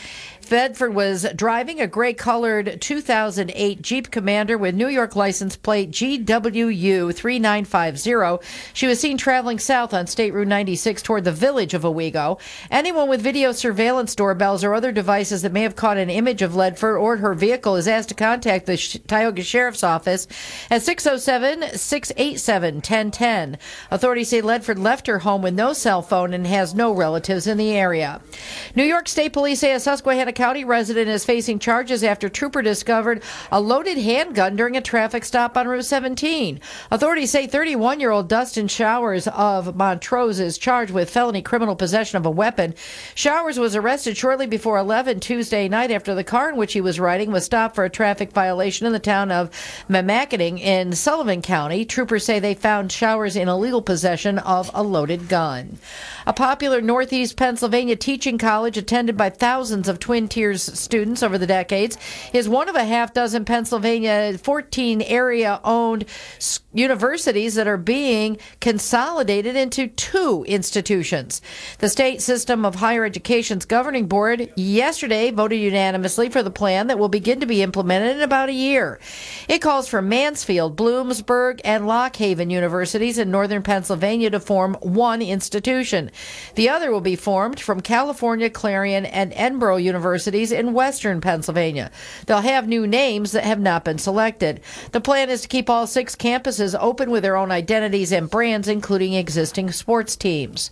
Ledford was driving a gray colored 2008 Jeep Commander with New York license plate GWU 3950. She was seen traveling south on State Route 96 toward the village of Owego. Anyone with video surveillance doorbells or other devices that may have caught an image of Ledford or her vehicle is asked to contact the Tioga Sheriff's Office at 607 687 1010. Authorities say Ledford left her home with no cell phone and has no relatives in the area. New York State Police say a Susquehanna County resident is facing charges after trooper discovered a loaded handgun during a traffic stop on Route 17. Authorities say 31 year old Dustin Showers of Montrose is charged with felony criminal possession of a weapon. Showers was arrested shortly before 11 Tuesday night after the car in which he was riding was stopped for a traffic violation in the town of Mamakating in Sullivan County. Troopers say they found Showers in illegal possession of a loaded gun. A popular Northeast Pennsylvania teaching college attended by thousands of Twin Tiers students over the decades is one of a half dozen Pennsylvania 14 area owned s- universities that are being consolidated into two institutions. The state system of higher education's governing board yesterday voted unanimously for the plan that will begin to be implemented in about a year. It calls for Mansfield, Bloomsburg, and Lock Haven universities in northern Pennsylvania to form one institution. The other will be formed from California, Clarion, and Edinboro universities in western Pennsylvania. They'll have new names that have not been selected. The plan is to keep all six campuses open with their own identities and brands, including existing sports teams.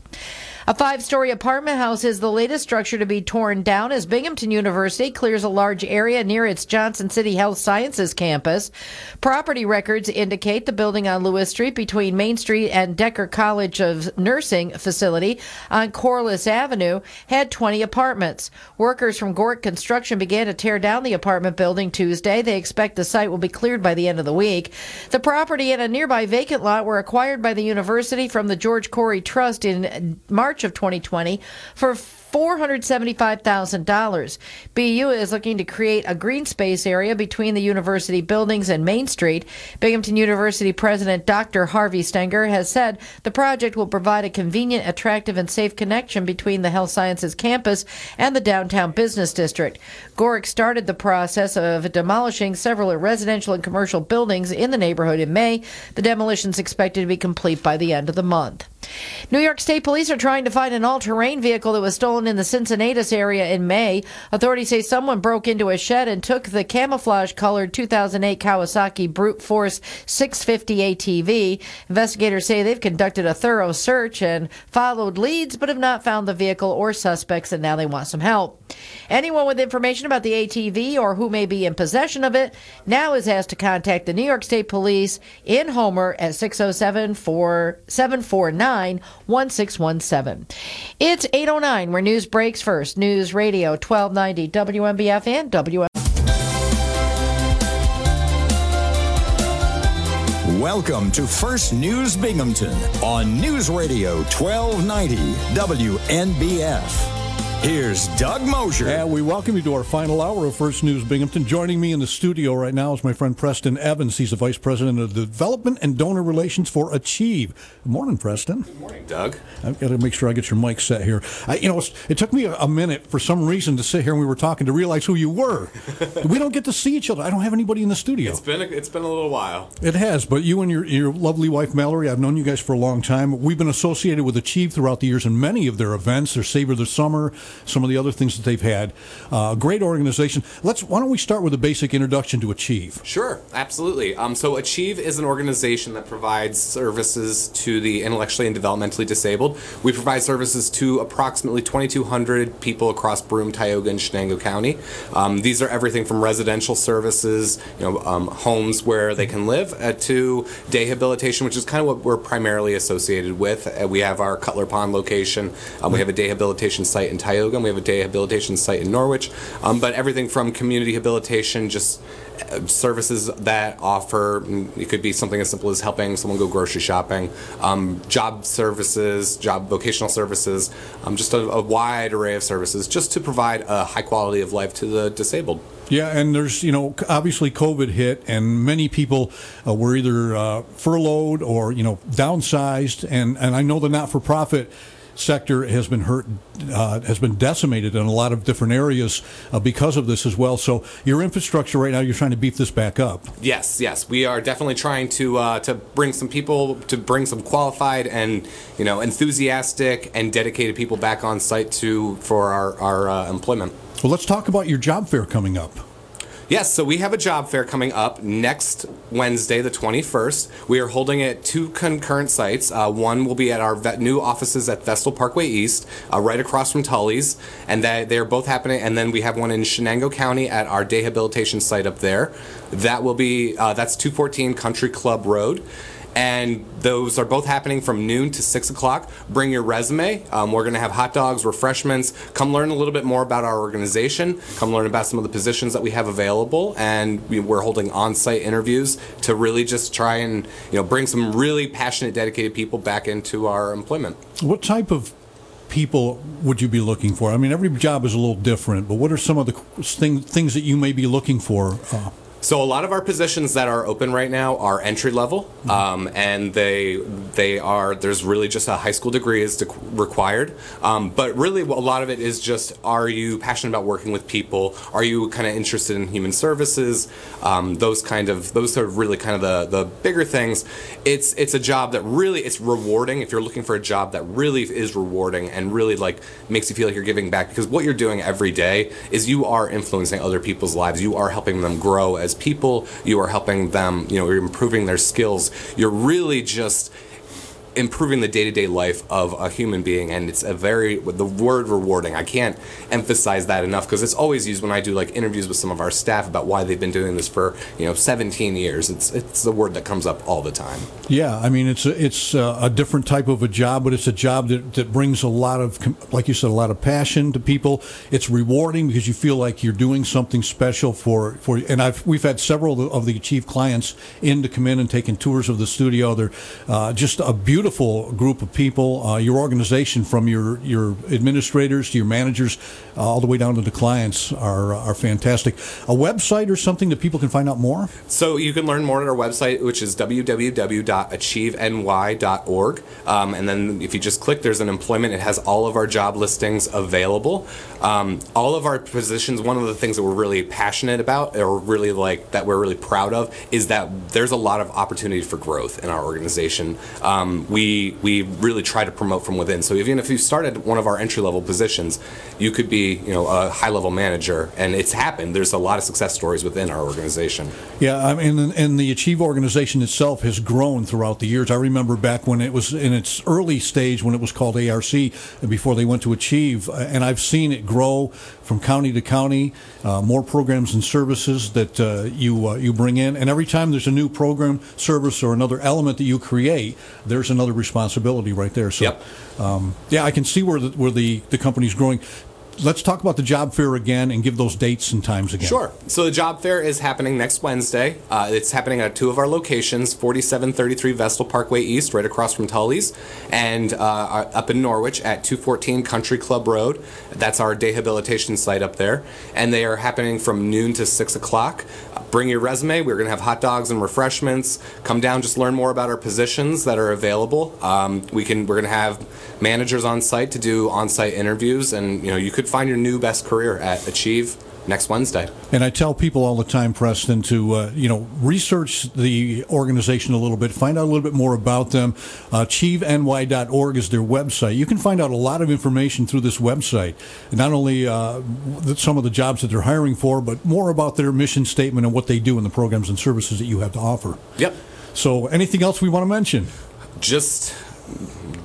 A five story apartment house is the latest structure to be torn down as Binghamton University clears a large area near its Johnson City Health Sciences campus. Property records indicate the building on Lewis Street between Main Street and Decker College of Nursing facility on Corliss Avenue had 20 apartments. Workers from Gort Construction began to tear down the apartment building Tuesday. They expect the site will be cleared by the end of the week. The property and a nearby vacant lot were acquired by the university from the George Corey Trust in March of 2020 for $475,000. BU is looking to create a green space area between the university buildings and Main Street. Binghamton University President Dr. Harvey Stenger has said the project will provide a convenient, attractive, and safe connection between the health sciences campus and the downtown business district. Gorick started the process of demolishing several residential and commercial buildings in the neighborhood in May. The demolition is expected to be complete by the end of the month. New York State Police are trying to find an all terrain vehicle that was stolen in the Cincinnatus area in May. Authorities say someone broke into a shed and took the camouflage colored 2008 Kawasaki Brute Force 650 ATV. Investigators say they've conducted a thorough search and followed leads, but have not found the vehicle or suspects, and now they want some help. Anyone with information about the ATV or who may be in possession of it now is asked to contact the New York State Police in Homer at 607 749 1617. It's 809 where news breaks first. News Radio 1290 WNBF and WM. Welcome to First News Binghamton on News Radio 1290 WNBF. Here's Doug Mosher. And we welcome you to our final hour of First News Binghamton. Joining me in the studio right now is my friend Preston Evans. He's the Vice President of Development and Donor Relations for Achieve. Good morning, Preston. Good morning, Doug. I've got to make sure I get your mic set here. I, you know, it took me a, a minute for some reason to sit here and we were talking to realize who you were. we don't get to see each other. I don't have anybody in the studio. It's been a, it's been a little while. It has, but you and your, your lovely wife Mallory, I've known you guys for a long time. We've been associated with Achieve throughout the years in many of their events. Their Savor the Summer, some of the other things that they've had. Uh, great organization. Let's. Why don't we start with a basic introduction to Achieve? Sure, absolutely. Um, so, Achieve is an organization that provides services to the intellectually and developmentally disabled. We provide services to approximately 2,200 people across Broome, Tioga, and Chenango County. Um, these are everything from residential services, you know, um, homes where they can live, uh, to rehabilitation, which is kind of what we're primarily associated with. Uh, we have our Cutler Pond location. Um, we have a rehabilitation site in Tioga. We have a rehabilitation site in Norwich. Um, but everything from community rehabilitation, just uh, services that offer mm, it could be something as simple as helping someone go grocery shopping um, job services job vocational services um, just a, a wide array of services just to provide a high quality of life to the disabled Yeah, and there's, you know, obviously COVID hit, and many people uh, were either uh, furloughed or, you know, downsized. And, and I know the not for profit sector has been hurt, uh, has been decimated in a lot of different areas uh, because of this as well. So your infrastructure right now, you're trying to beef this back up. Yes, yes, we are definitely trying to uh, to bring some people to bring some qualified and you know enthusiastic and dedicated people back on site to for our our uh, employment. Well, let's talk about your job fair coming up. Yes, so we have a job fair coming up next Wednesday, the 21st. We are holding it at two concurrent sites. Uh, one will be at our vet- new offices at Vestal Parkway East, uh, right across from Tully's, and that they're both happening. And then we have one in Chenango County at our rehabilitation site up there. That will be uh, that's 214 Country Club Road. And those are both happening from noon to six o'clock. Bring your resume. Um, we're going to have hot dogs, refreshments. Come learn a little bit more about our organization. Come learn about some of the positions that we have available. And we- we're holding on-site interviews to really just try and you know bring some really passionate, dedicated people back into our employment. What type of people would you be looking for? I mean, every job is a little different, but what are some of the thing, things that you may be looking for? Uh, So a lot of our positions that are open right now are entry level, um, and they they are there's really just a high school degree is de- required. Um, but really, a lot of it is just are you passionate about working with people? Are you kind of interested in human services? Um, those kind of those are really kind of the the bigger things. It's it's a job that really it's rewarding. If you're looking for a job that really is rewarding and really like makes you feel like you're giving back, because what you're doing every day is you are influencing other people's lives. You are helping them grow as people. You are helping them. You know, you're improving their skills. You're really just improving the day-to-day life of a human being and it's a very the word rewarding i can't emphasize that enough because it's always used when i do like interviews with some of our staff about why they've been doing this for you know 17 years it's it's the word that comes up all the time yeah, I mean, it's a, it's a, a different type of a job, but it's a job that, that brings a lot of, like you said, a lot of passion to people. It's rewarding because you feel like you're doing something special for, for and I've we've had several of the, of the chief clients in to come in and taking tours of the studio. They're uh, just a beautiful group of people. Uh, your organization, from your your administrators to your managers, uh, all the way down to the clients, are are fantastic. A website or something that people can find out more. So you can learn more at our website, which is www.achieveny.org. Um, and then if you just click, there's an employment. It has all of our job listings available. Um, all of our positions. One of the things that we're really passionate about, or really like that we're really proud of, is that there's a lot of opportunity for growth in our organization. Um, we we really try to promote from within. So even if you started one of our entry level positions, you could be you know a high level manager, and it's happened. There's a lot of success stories within our organization. Yeah, I mean, and, the Achieve organization itself has grown throughout the years. I remember back when it was in its early stage, when it was called ARC, and before they went to Achieve, and I've seen it grow from county to county. Uh, more programs and services that uh, you uh, you bring in, and every time there's a new program, service, or another element that you create, there's another responsibility right there. So, um, yeah, I can see where the, where the the company's growing. Let's talk about the job fair again and give those dates and times again. Sure. So the job fair is happening next Wednesday. Uh, it's happening at two of our locations, 4733 Vestal Parkway East, right across from Tully's, and uh, up in Norwich at 214 Country Club Road. That's our rehabilitation site up there. And they are happening from noon to 6 o'clock. Bring your resume. We're going to have hot dogs and refreshments. Come down, just learn more about our positions that are available. Um, we can. We're going to have managers on site to do on-site interviews, and you know you could find your new best career at Achieve next Wednesday. And I tell people all the time, Preston, to uh, you know research the organization a little bit, find out a little bit more about them. Uh, AchieveNY.org is their website. You can find out a lot of information through this website. Not only uh, some of the jobs that they're hiring for, but more about their mission statement and what they do and the programs and services that you have to offer. Yep. So, anything else we want to mention? Just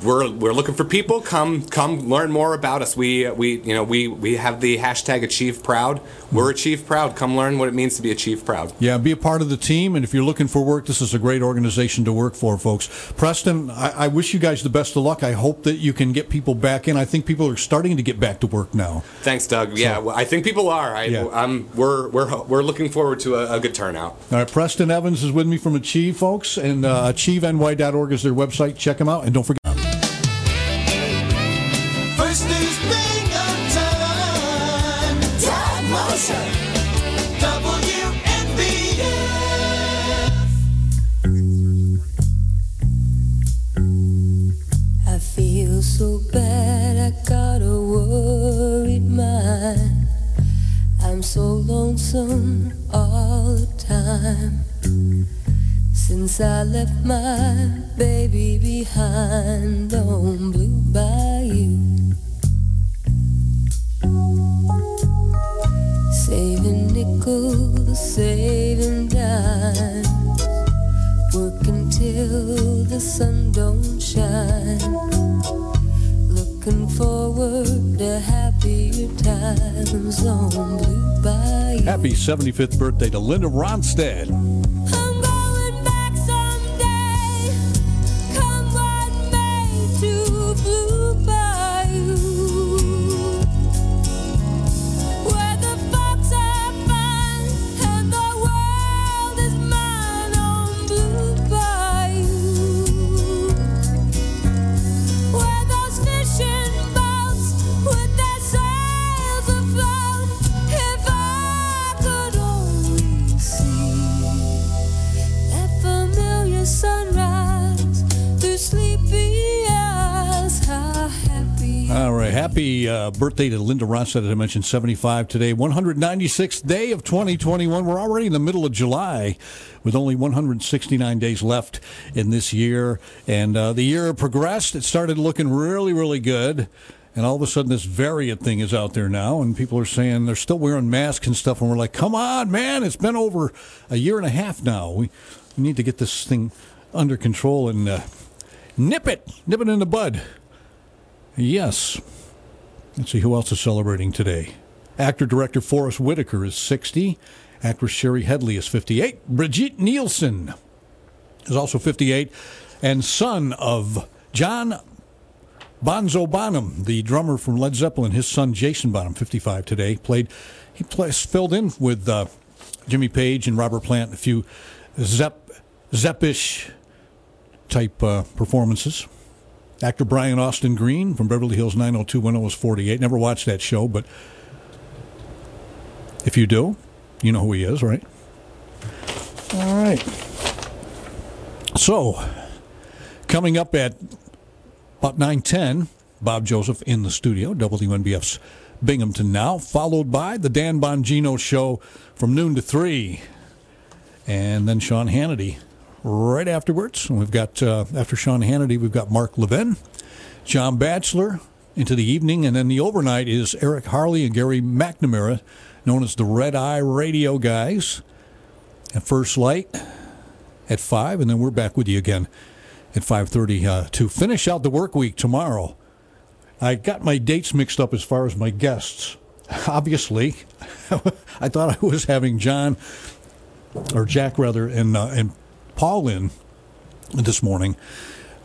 we're we're looking for people. Come come learn more about us. We we you know we we have the hashtag Achieve Proud. We're Achieve Proud. Come learn what it means to be Achieve Proud. Yeah, be a part of the team. And if you're looking for work, this is a great organization to work for, folks. Preston, I, I wish you guys the best of luck. I hope that you can get people back in. I think people are starting to get back to work now. Thanks, Doug. Yeah, well, I think people are. I, Yeah. I'm, we're we're we're looking forward to a, a good turnout. All right, Preston Evans is with me from Achieve, folks, and uh, AchieveNY.org is their website. Check them out, and don't forget. Time. Since I left my baby behind on Blue Bayou. Saving nickels, saving dimes. Working till the sun don't shine. Looking forward to happier times on Blue Bayou. Happy 75th birthday to Linda Ronstadt. Happy uh, birthday to Linda Ronstadt, as I mentioned, 75 today. 196th day of 2021. We're already in the middle of July with only 169 days left in this year. And uh, the year progressed. It started looking really, really good. And all of a sudden, this variant thing is out there now, and people are saying they're still wearing masks and stuff. And we're like, come on, man, it's been over a year and a half now. We, we need to get this thing under control and uh, nip it, nip it in the bud. Yes. Let's see who else is celebrating today. Actor director Forest Whitaker is 60. Actress Shari Headley is 58. Brigitte Nielsen is also 58. And son of John Bonzo Bonham, the drummer from Led Zeppelin, his son Jason Bonham, 55 today, played. He plays, filled in with uh, Jimmy Page and Robert Plant, a few Zepp, Zeppish type uh, performances. Actor Brian Austin Green from Beverly Hills 90210 was 48. Never watched that show, but if you do, you know who he is, right? All right. So, coming up at about 9:10, Bob Joseph in the studio, WNBF's Binghamton Now, followed by the Dan Bongino show from noon to 3. And then Sean Hannity right afterwards. We've got, uh, after Sean Hannity, we've got Mark Levin, John Batchelor into the evening. And then the overnight is Eric Harley and Gary McNamara, known as the Red Eye Radio Guys, at First Light at 5. And then we're back with you again at 5.30 uh, to finish out the work week tomorrow. I got my dates mixed up as far as my guests. Obviously, I thought I was having John or Jack rather, and uh, and Paul in this morning.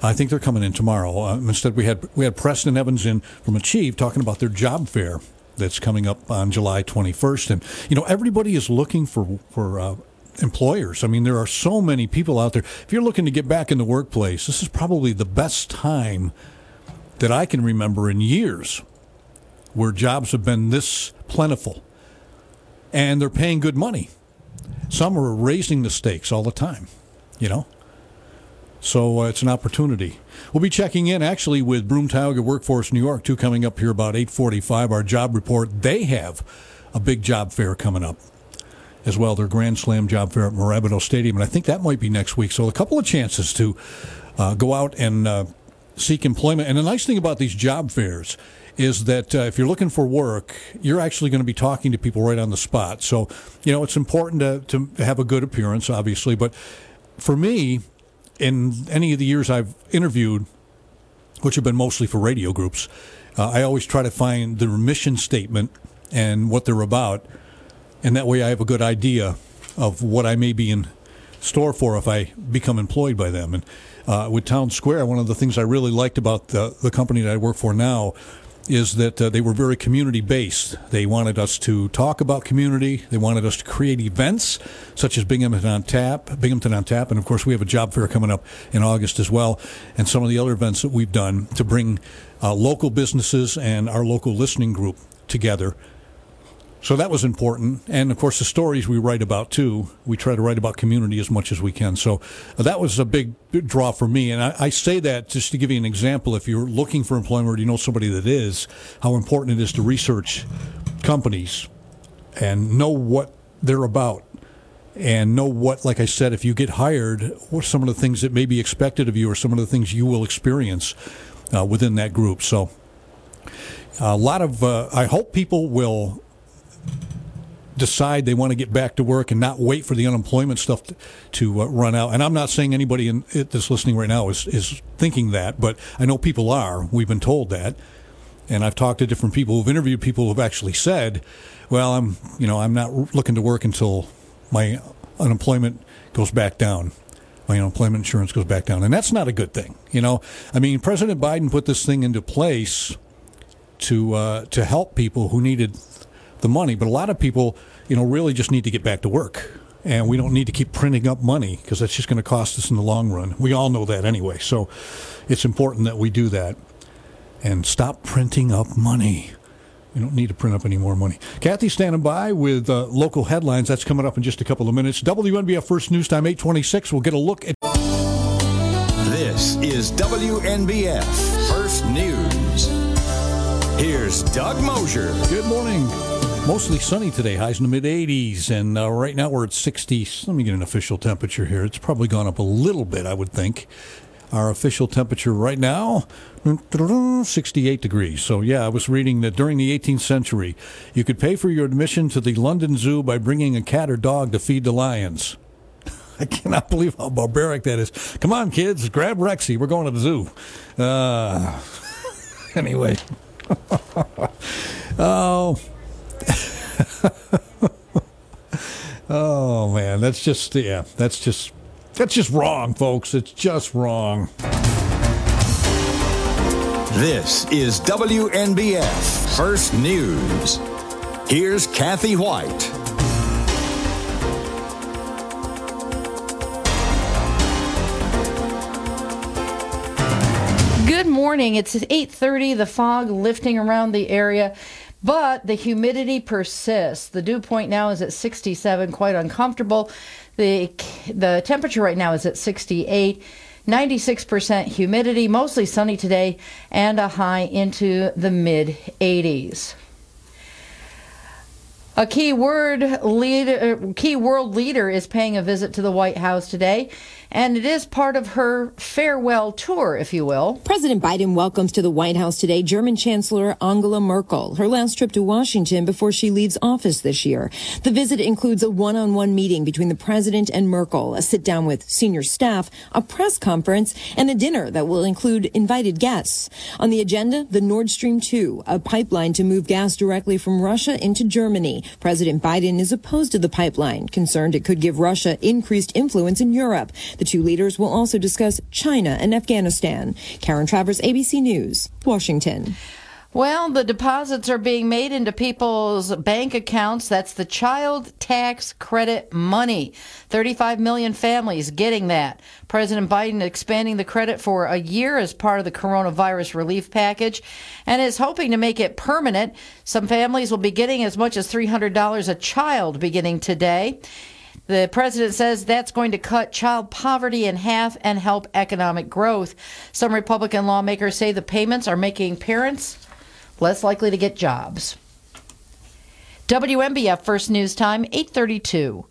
I think they're coming in tomorrow. Uh, instead, we had we had Preston Evans in from Achieve talking about their job fair that's coming up on July 21st, and you know everybody is looking for for. Uh, Employers. I mean, there are so many people out there. If you're looking to get back in the workplace, this is probably the best time that I can remember in years where jobs have been this plentiful and they're paying good money. Some are raising the stakes all the time, you know? So uh, it's an opportunity. We'll be checking in actually with Broome Tioga Workforce New York, too, coming up here about 845, our job report they have a big job fair coming up as well. Their Grand Slam job fair at Mirabito Stadium, and I think that might be next week. So a couple of chances to uh, go out and uh, seek employment. And the nice thing about these job fairs is that uh, if you're looking for work, you're actually going to be talking to people right on the spot. So you know it's important to to have a good appearance, obviously, but for me, in any of the years I've interviewed, which have been mostly for radio groups, uh, I always try to find their mission statement and what they're about, and that way I have a good idea of what I may be in store for if I become employed by them. And uh, with Town Square, one of the things I really liked about the, the company that I work for now is that uh, they were very community based. They wanted us to talk about community. They wanted us to create events such as Binghamton on Tap, Binghamton on Tap, and of course we have a job fair coming up in August as well, and some of the other events that we've done to bring uh, local businesses and our local listening group together. So that was important, and of course the stories we write about too. We try to write about community as much as we can. So that was a big, big draw for me, and I, I say that just to give you an example. If you're looking for employment or you know somebody that is, how important it is to research companies and know what they're about and know what, like I said, if you get hired, what some of the things that may be expected of you or some of the things you will experience uh, within that group. So a lot of, uh, I hope people will decide they want to get back to work and not wait for the unemployment stuff to, to uh, run out. And I'm not saying anybody in that's listening right now is, is thinking that, but I know people are. We've been told that. And I've talked to different people who've interviewed people who've actually said, well, I'm, you know, I'm not looking to work until my unemployment goes back down. My unemployment insurance goes back down. And that's not a good thing. You know, I mean, President Biden put this thing into place to, uh, to help people who needed the money. But a lot of people, you know, really just need to get back to work. And we don't need to keep printing up money because that's just going to cost us in the long run. We all know that anyway. So it's important that we do that and stop printing up money. We don't need to print up any more money. Kathy standing by with uh, local headlines. That's coming up in just a couple of minutes. WNBF First News Time 826. We'll get a look at. This is WNBF First News. Here's Doug Mosher. Good morning. Mostly sunny today, highs in the mid 80s, and uh, right now we're at 60. Let me get an official temperature here. It's probably gone up a little bit, I would think. Our official temperature right now, 68 degrees. So, yeah, I was reading that during the 18th century, you could pay for your admission to the London Zoo by bringing a cat or dog to feed the lions. I cannot believe how barbaric that is. Come on, kids, grab Rexy. We're going to the zoo. Uh, anyway. oh. oh man, that's just yeah, that's just that's just wrong, folks. It's just wrong. This is WNBF First News. Here's Kathy Whyte. Good morning. It's 8:30. The fog lifting around the area, but the humidity persists. The dew point now is at 67, quite uncomfortable. The the temperature right now is at 68. 96% humidity, mostly sunny today, and a high into the mid 80s. A key word leader, uh, key world leader is paying a visit to the White House today, and it is part of her farewell tour, if you will. President Biden welcomes to the White House today German Chancellor Angela Merkel, her last trip to Washington before she leaves office this year. The visit includes a one-on-one meeting between the president and Merkel, a sit down with senior staff, a press conference, and a dinner that will include invited guests. On the agenda, the Nord Stream 2, a pipeline to move gas directly from Russia into Germany. President Biden is opposed to the pipeline, concerned it could give Russia increased influence in Europe. The two leaders will also discuss China and Afghanistan. Karen Travers, ABC News, Washington. Well, the deposits are being made into people's bank accounts. That's the child tax credit money. 35 million families getting that. President Biden expanding the credit for a year as part of the coronavirus relief package and is hoping to make it permanent. Some families will be getting as much as $300 a child beginning today. The president says that's going to cut child poverty in half and help economic growth. Some Republican lawmakers say the payments are making parents less likely to get jobs. WNBF First News Time, 832.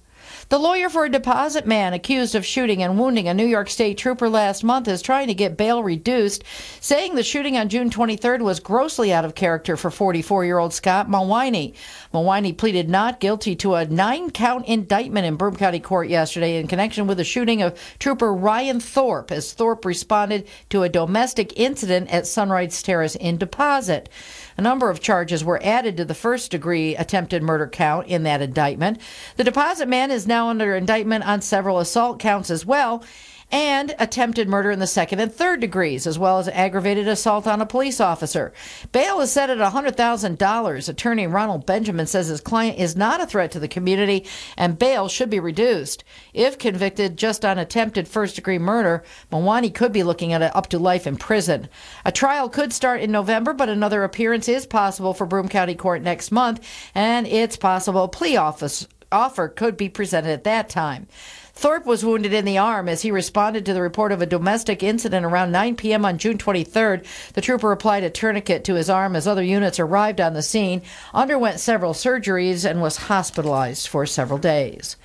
The lawyer for a deposit man accused of shooting and wounding a New York State trooper last month is trying to get bail reduced, saying the shooting on June 23rd was grossly out of character for 44 year old Scott Mawiney. Mawiney pleaded not guilty to a nine count indictment in Broome County Court yesterday in connection with the shooting of Trooper Ryan Thorpe as Thorpe responded to a domestic incident at Sunrise Terrace in Deposit. A number of charges were added to the first degree attempted murder count in that indictment. The deposit man is now under indictment on several assault counts as well. And attempted murder in the second and third degrees, as well as aggravated assault on a police officer. Bail is set at $100,000. Attorney Ronald Benjamin says his client is not a threat to the community and bail should be reduced. If convicted just on attempted first degree murder, Mawani could be looking at up to life in prison. A trial could start in November, but another appearance is possible for Broome County Court next month, and it's possible a plea office offer could be presented at that time. Thorpe was wounded in the arm as he responded to the report of a domestic incident around 9 p.m. on June 23rd. The trooper applied a tourniquet to his arm as other units arrived on the scene, underwent several surgeries, and was hospitalized for several days.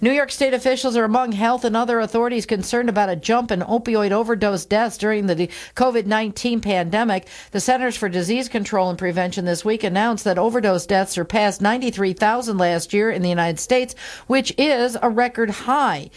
New York State officials are among health and other authorities concerned about a jump in opioid overdose deaths during the COVID 19 pandemic. The Centers for Disease Control and Prevention this week announced that overdose deaths surpassed 93,000 last year in the United States, which is a record high way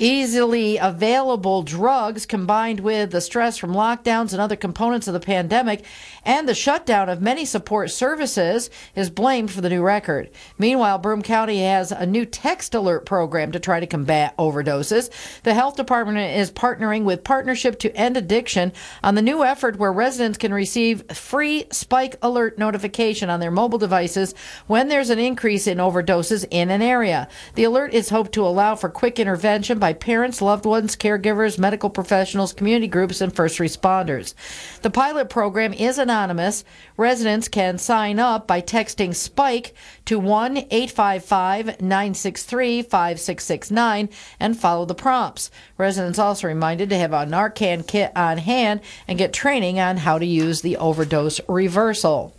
Easily available drugs combined with the stress from lockdowns and other components of the pandemic and the shutdown of many support services is blamed for the new record. Meanwhile, Broome County has a new text alert program to try to combat overdoses. The health department is partnering with Partnership to End Addiction on the new effort where residents can receive free spike alert notification on their mobile devices when there's an increase in overdoses in an area. The alert is hoped to allow for quick intervention by parents, loved ones, caregivers, medical professionals, community groups, and first responders. The pilot program is anonymous. Residents can sign up by texting SPIKE to 1 855 963 5669 and follow the prompts. Residents also reminded to have a Narcan kit on hand and get training on how to use the overdose reversal.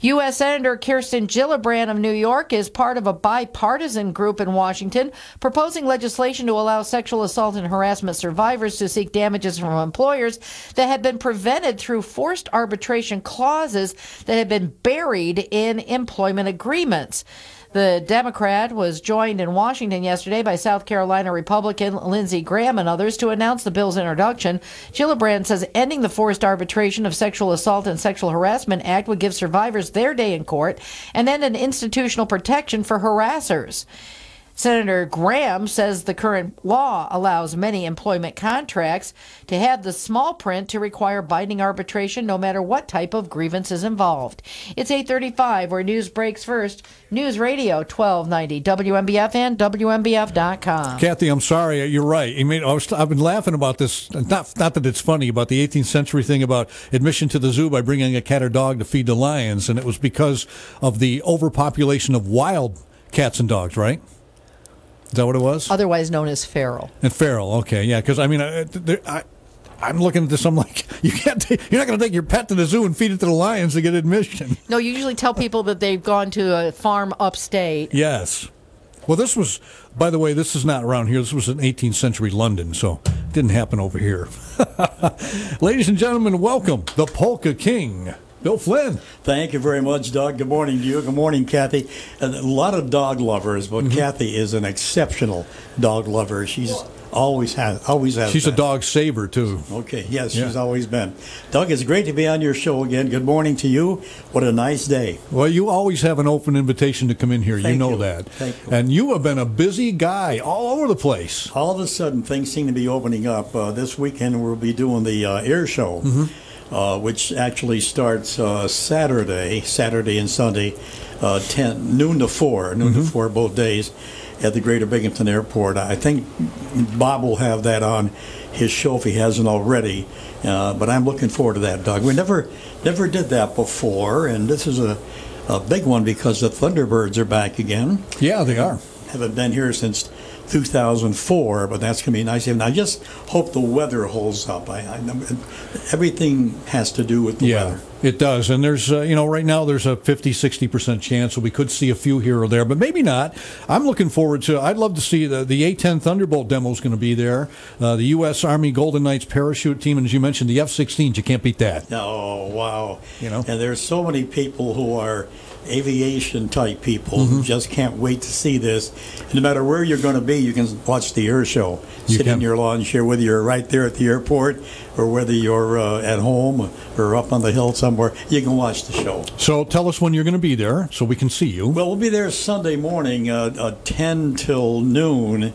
U.S. Senator Kirsten Gillibrand of New York is part of a bipartisan group in Washington proposing legislation to allow sexual assault and harassment survivors to seek damages from employers that had been prevented through forced arbitration clauses that had been buried in employment agreements. The Democrat was joined in Washington yesterday by South Carolina Republican Lindsey Graham and others to announce the bill's introduction. Gillibrand says ending the forced arbitration of Sexual Assault and Sexual Harassment Act would give survivors their day in court and end an institutional protection for harassers. Senator Graham says the current law allows many employment contracts to have the small print to require binding arbitration no matter what type of grievance is involved. It's 835 where news breaks first. News Radio 1290 WNBF and WNBF.com. Kathy, I'm sorry. You're right. I mean, I was, I've been laughing about this. Not, not that it's funny about the 18th century thing about admission to the zoo by bringing a cat or dog to feed the lions, and it was because of the overpopulation of wild cats and dogs, right? Is that what it was? Otherwise known as feral. And feral, okay, yeah. Because I mean, I, I, I'm looking at this. I'm like, you can't. Take, you're not going to take your pet to the zoo and feed it to the lions to get admission. No, you usually tell people that they've gone to a farm upstate. Yes. Well, this was, by the way, this is not around here. This was in 18th century London, so it didn't happen over here. Ladies and gentlemen, welcome the Polka King, Bill Flynn. Thank you very much, Doug. Good morning to you. Good morning, Kathy. A lot of dog lovers, but Mm-hmm. Kathy is an exceptional dog lover. She's always has always has. She's a been. dog saver too. Okay, yes, Yeah. she's always been. Doug, it's great to be on your show again. Good morning to you. What a nice day. Well, you always have an open invitation to come in here. you know you. that. Thank you. And you have been a busy guy all over the place. All of a sudden, things seem to be opening up. Uh, this weekend, we'll be doing the uh, air show, uh, which actually starts uh, Saturday, Saturday and Sunday, uh, 10 noon to four, noon to four both days, at the Greater Binghamton Airport. I think Bob will have that on his show if he hasn't already. Uh, but I'm looking forward to that, Doug. We never never did that before, and this is a, a big one because the Thunderbirds are back again Yeah, they are. haven't been here since 2004, but that's going to be nice. And I just hope the weather holds up. I, I everything has to do with the Yeah. weather. It does, and there's uh, you know right now there's a 50, 60 percent chance that we could see a few here or there, but maybe not. I'm looking forward to. I'd love to see the the A-10 Thunderbolt demo is going to be there. Uh, the U.S. Army Golden Knights parachute team, and as you mentioned, the F-16s. You can't beat that. Oh wow! You know, and there's so many people who are aviation type people who Mhm. just can't wait to see this. And no matter where you're going to be, you can watch the air show. You Sit can. in your lawn chair, whether you're right there at the airport or whether you're uh, at home or up on the hill somewhere. You can watch the show. So tell us when you're going to be there, so we can see you. Well, we'll be there Sunday morning, uh, uh, 10 till noon.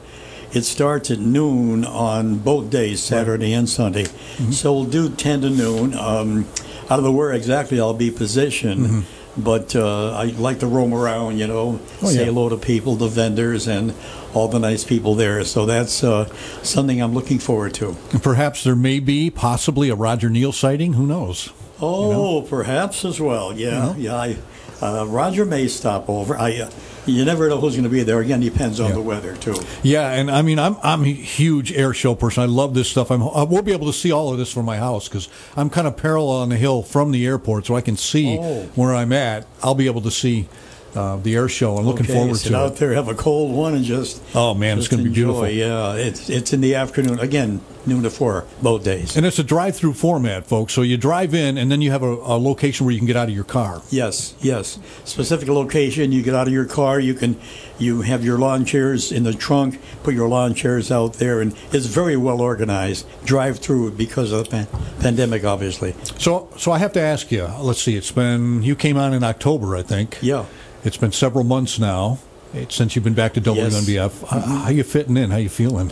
It starts at noon on both days, Saturday and Sunday. Mm-hmm. So we'll do 10 to noon. Um, I don't know where exactly I'll be positioned, but uh, I like to roam around, you know, Oh, say yeah. hello to people, the vendors, and all the nice people there. So that's uh, something I'm looking forward to. And perhaps there may be possibly a Roger Neal sighting. Who knows? Oh, perhaps as well. Yeah, yeah. I, uh, Roger may stop over. I, uh, you never know who's going to be there. Again, depends on the weather too. Yeah, and I mean, I'm I'm a huge air show person. I love this stuff. I'm uh, I will be able to see all of this from my house because I'm kind of parallel on the hill from the airport, so I can see Oh. where I'm at. I'll be able to see uh, the air show. I'm looking okay, forward sit to out it. there, have a cold one, and just Oh man, it's going to be beautiful. Yeah, it's it's in the afternoon again, noon to four, both days. And it's a drive-through format, folks. So you drive in, and then you have a, a location where you can get out of your car. Yes, yes. Specific location. You get out of your car. You can, you have your lawn chairs in the trunk. Put your lawn chairs out there, and it's very well organized. Drive through because of the pan- pandemic, obviously. So, so I have to ask you. Let's see. It's been you came on in October, I think. Yeah. It's been several months now eh, since you've been back to Yes. WNBF. How- How you fitting in? How you feeling?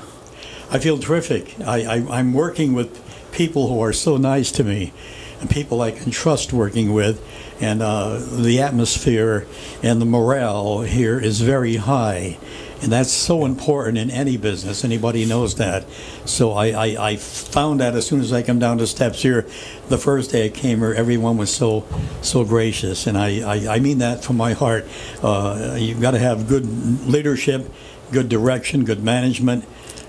I feel terrific. I, I, I'm working with people who are so nice to me, and people I can trust working with, and uh, the atmosphere and the morale here is very high, and that's so important in any business. Anybody knows that. So I, I, I found that as soon as I come down the steps here, the first day I came here, everyone was so so gracious, and I, I, I mean that from my heart. Uh, you've got to have good leadership, good direction, good management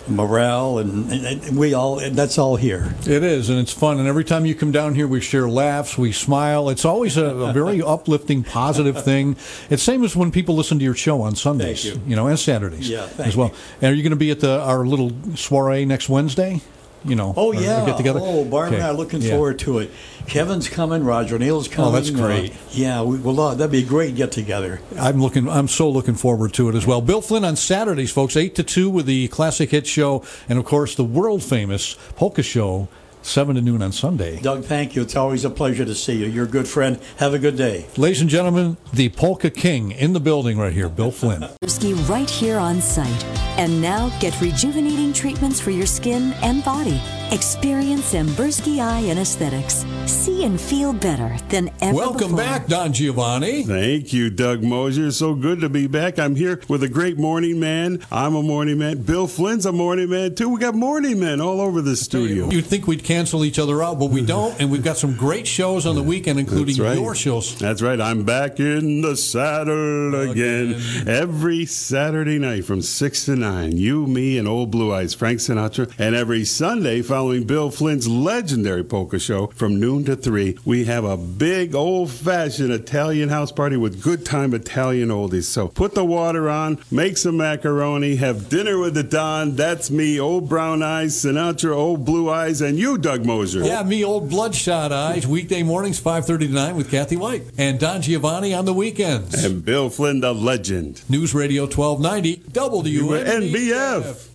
morale and, and we all that's all here It is, and it's fun. And every time you come down here, we share laughs, we smile. It's always a, a very uplifting, positive thing. It's same as when people listen to your show on Sundays, Thank you. know, and Saturdays Yeah, thank as well. And are you going to be at the our little soiree next Wednesday? You know, oh yeah get together. oh Barb and I are looking forward to it kevin's coming roger neal's coming Oh, that's uh, great. yeah we, well uh, that'd be a great get together I'm looking. I'm so looking forward to it as well. Bill Flynn on Saturdays, folks, eight to two with the classic hit show, and of course the world famous polka show, seven to noon on Sunday. doug thank you it's always a pleasure to see you you're a good friend have a good day Ladies and gentlemen, the polka king in the building right here, Bill Flynn. Ski right here on site. And now get rejuvenating treatments for your skin and body. Experience Embersky Eye and Aesthetics. See and feel better than ever Welcome before. back, Don Giovanni. Thank you, Doug Mosher. So good to be back. I'm here with a great morning man. I'm a morning man. Bill Flynn's a morning man, too. We got morning men all over the studio. You'd think we'd cancel each other out, but we don't, and we've got some great shows on the weekend, including right. your shows. That's right. I'm back in the saddle again. Every Saturday night from 6 to 9. You, me, and old Blue Eyes, Frank Sinatra. And every Sunday following Bill Flynn's legendary polka show from noon to 3, we have a big old fashioned Italian house party with good time Italian oldies. So put the water on, make some macaroni, have dinner with the Don. That's me, old brown eyes, Sinatra, old blue eyes, and you, Doug Mosher. Yeah, me, old bloodshot eyes, weekday mornings, 5.30 to 9 with Kathy Whyte. And Don Giovanni on the weekends. And Bill Flynn, the legend. News Radio 1290, WNBF.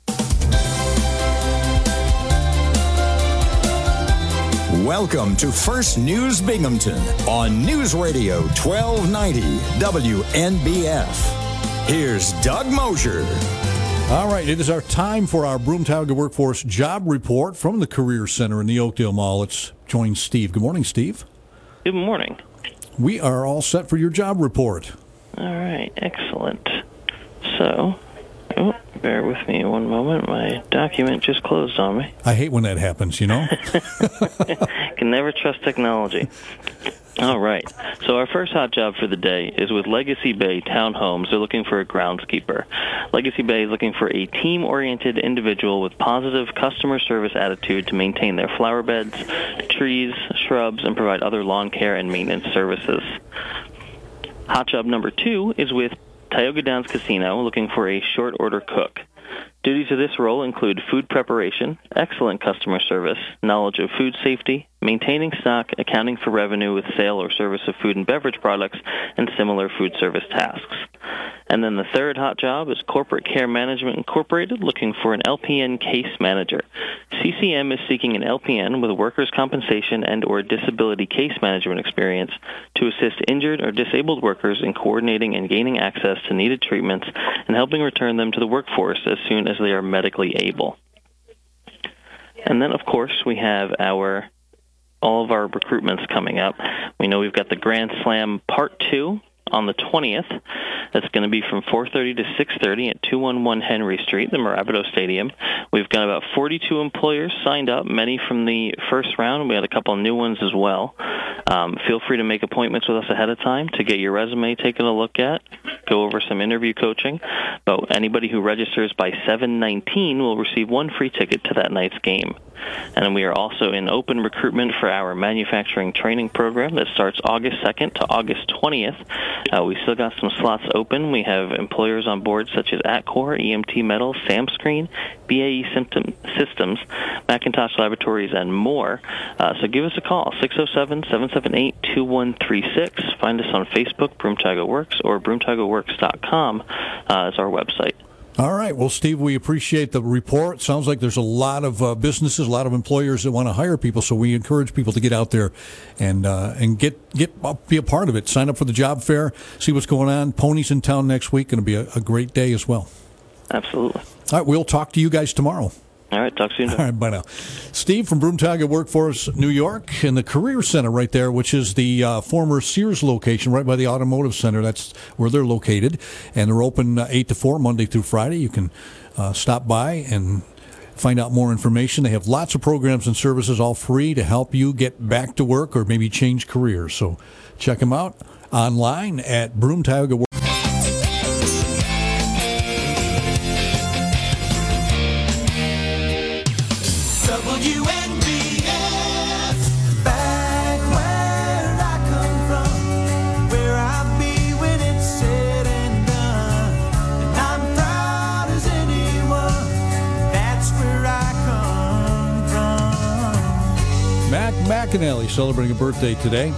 Welcome to First News Binghamton on News Radio 1290 WNBF. Here's Doug Mosher. All right, it is our time for our Broome-Tioga Workforce Job Report from the Career Center in the Oakdale Mall. Let's join Steve. Good morning, Steve. Good morning. We are all set for your job report. All right, excellent. So, oh, bear with me one moment. My document just closed on me. I hate when that happens, you know? Can never trust technology. All right. So our first hot job for the day is with Legacy Bay Townhomes. They're looking for a groundskeeper. Legacy Bay is looking for a team-oriented individual with positive customer service attitude to maintain their flower beds, trees, shrubs, and provide other lawn care and maintenance services. Hot job number two is with Tioga Downs Casino, looking for a short order cook. Duties of this role include food preparation, excellent customer service, knowledge of food safety, maintaining stock, accounting for revenue with sale or service of food and beverage products, and similar food service tasks. And then the third hot job is Corporate Care Management Incorporated, looking for an LPN case manager. CCM is seeking an LPN with workers' compensation and or disability case management experience to assist injured or disabled workers in coordinating and gaining access to needed treatments and helping return them to the workforce as soon as they are medically able. And then, of course, we have our all of our recruitments coming up. We know we've got the Grand Slam Part 2 on the 20th. That's going to be from 4:30 to 6:30 at 211 Henry Street, the Mirabito Stadium. We've got about 42 employers signed up, many from the first round. We had a couple new ones as well. Um, feel free to make appointments with us ahead of time to get your resume taken a look at, go over some interview coaching. But anybody who registers by 7:19 will receive one free ticket to that night's game. And we are also in open recruitment for our manufacturing training program that starts August 2nd to August 20th. Uh, we still got some slots open. We have employers on board such as Atcor, EMT Metal, Samscreen, BAE Symptom Systems, McIntosh Laboratories, and more. Uh, so give us a call, 607-778-2136. Find us on Facebook, Broome-Tioga Works, or broometiogaworks.com uh, is our website. All right. Well, Steve, we appreciate the report. Sounds like there's a lot of uh, businesses, a lot of employers that want to hire people. So we encourage people to get out there and uh, and get get be a part of it. Sign up for the job fair. See what's going on. Ponies in town next week. Going to be a, a great day as well. Absolutely. All right. We'll talk to you guys tomorrow. All right, talk soon. All right, bye now. Steve from Broome-Tioga Workforce New York in the Career Center right there, which is the uh, former Sears location right by the Automotive Center. That's where they're located. And they're open uh, 8 to 4, Monday through Friday. You can uh, stop by and find out more information. They have lots of programs and services all free to help you get back to work or maybe change careers. So check them out online at Broome-Tioga celebrating a birthday today.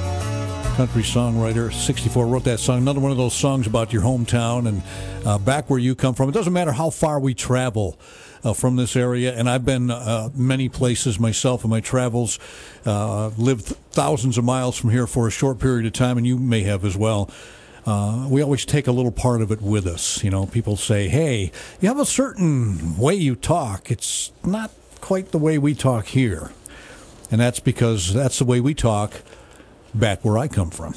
Country songwriter, 64, wrote that song. Another one of those songs about your hometown and uh, back where you come from. It doesn't matter how far we travel uh, from this area, and I've been uh, many places myself in my travels. Uh, lived thousands of miles from here for a short period of time, and you may have as well. Uh, we always take a little part of it with us. You know, people say, "Hey, you have a certain way you talk. It's not quite the way we talk here." And that's because that's the way we talk back where I come from.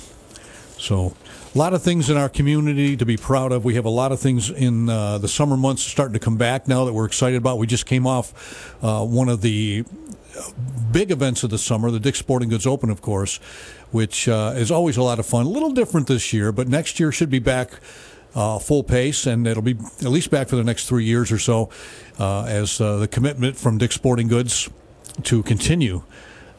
So, a lot of things in our community to be proud of. We have a lot of things in uh, the summer months starting to come back now that we're excited about. We just came off uh, one of the big events of the summer, the Dick Sporting Goods Open, of course, which uh, is always a lot of fun. A little different this year, but next year should be back uh, full pace, and it'll be at least back for the next three years or so uh, as uh, the commitment from Dick's Sporting Goods to continue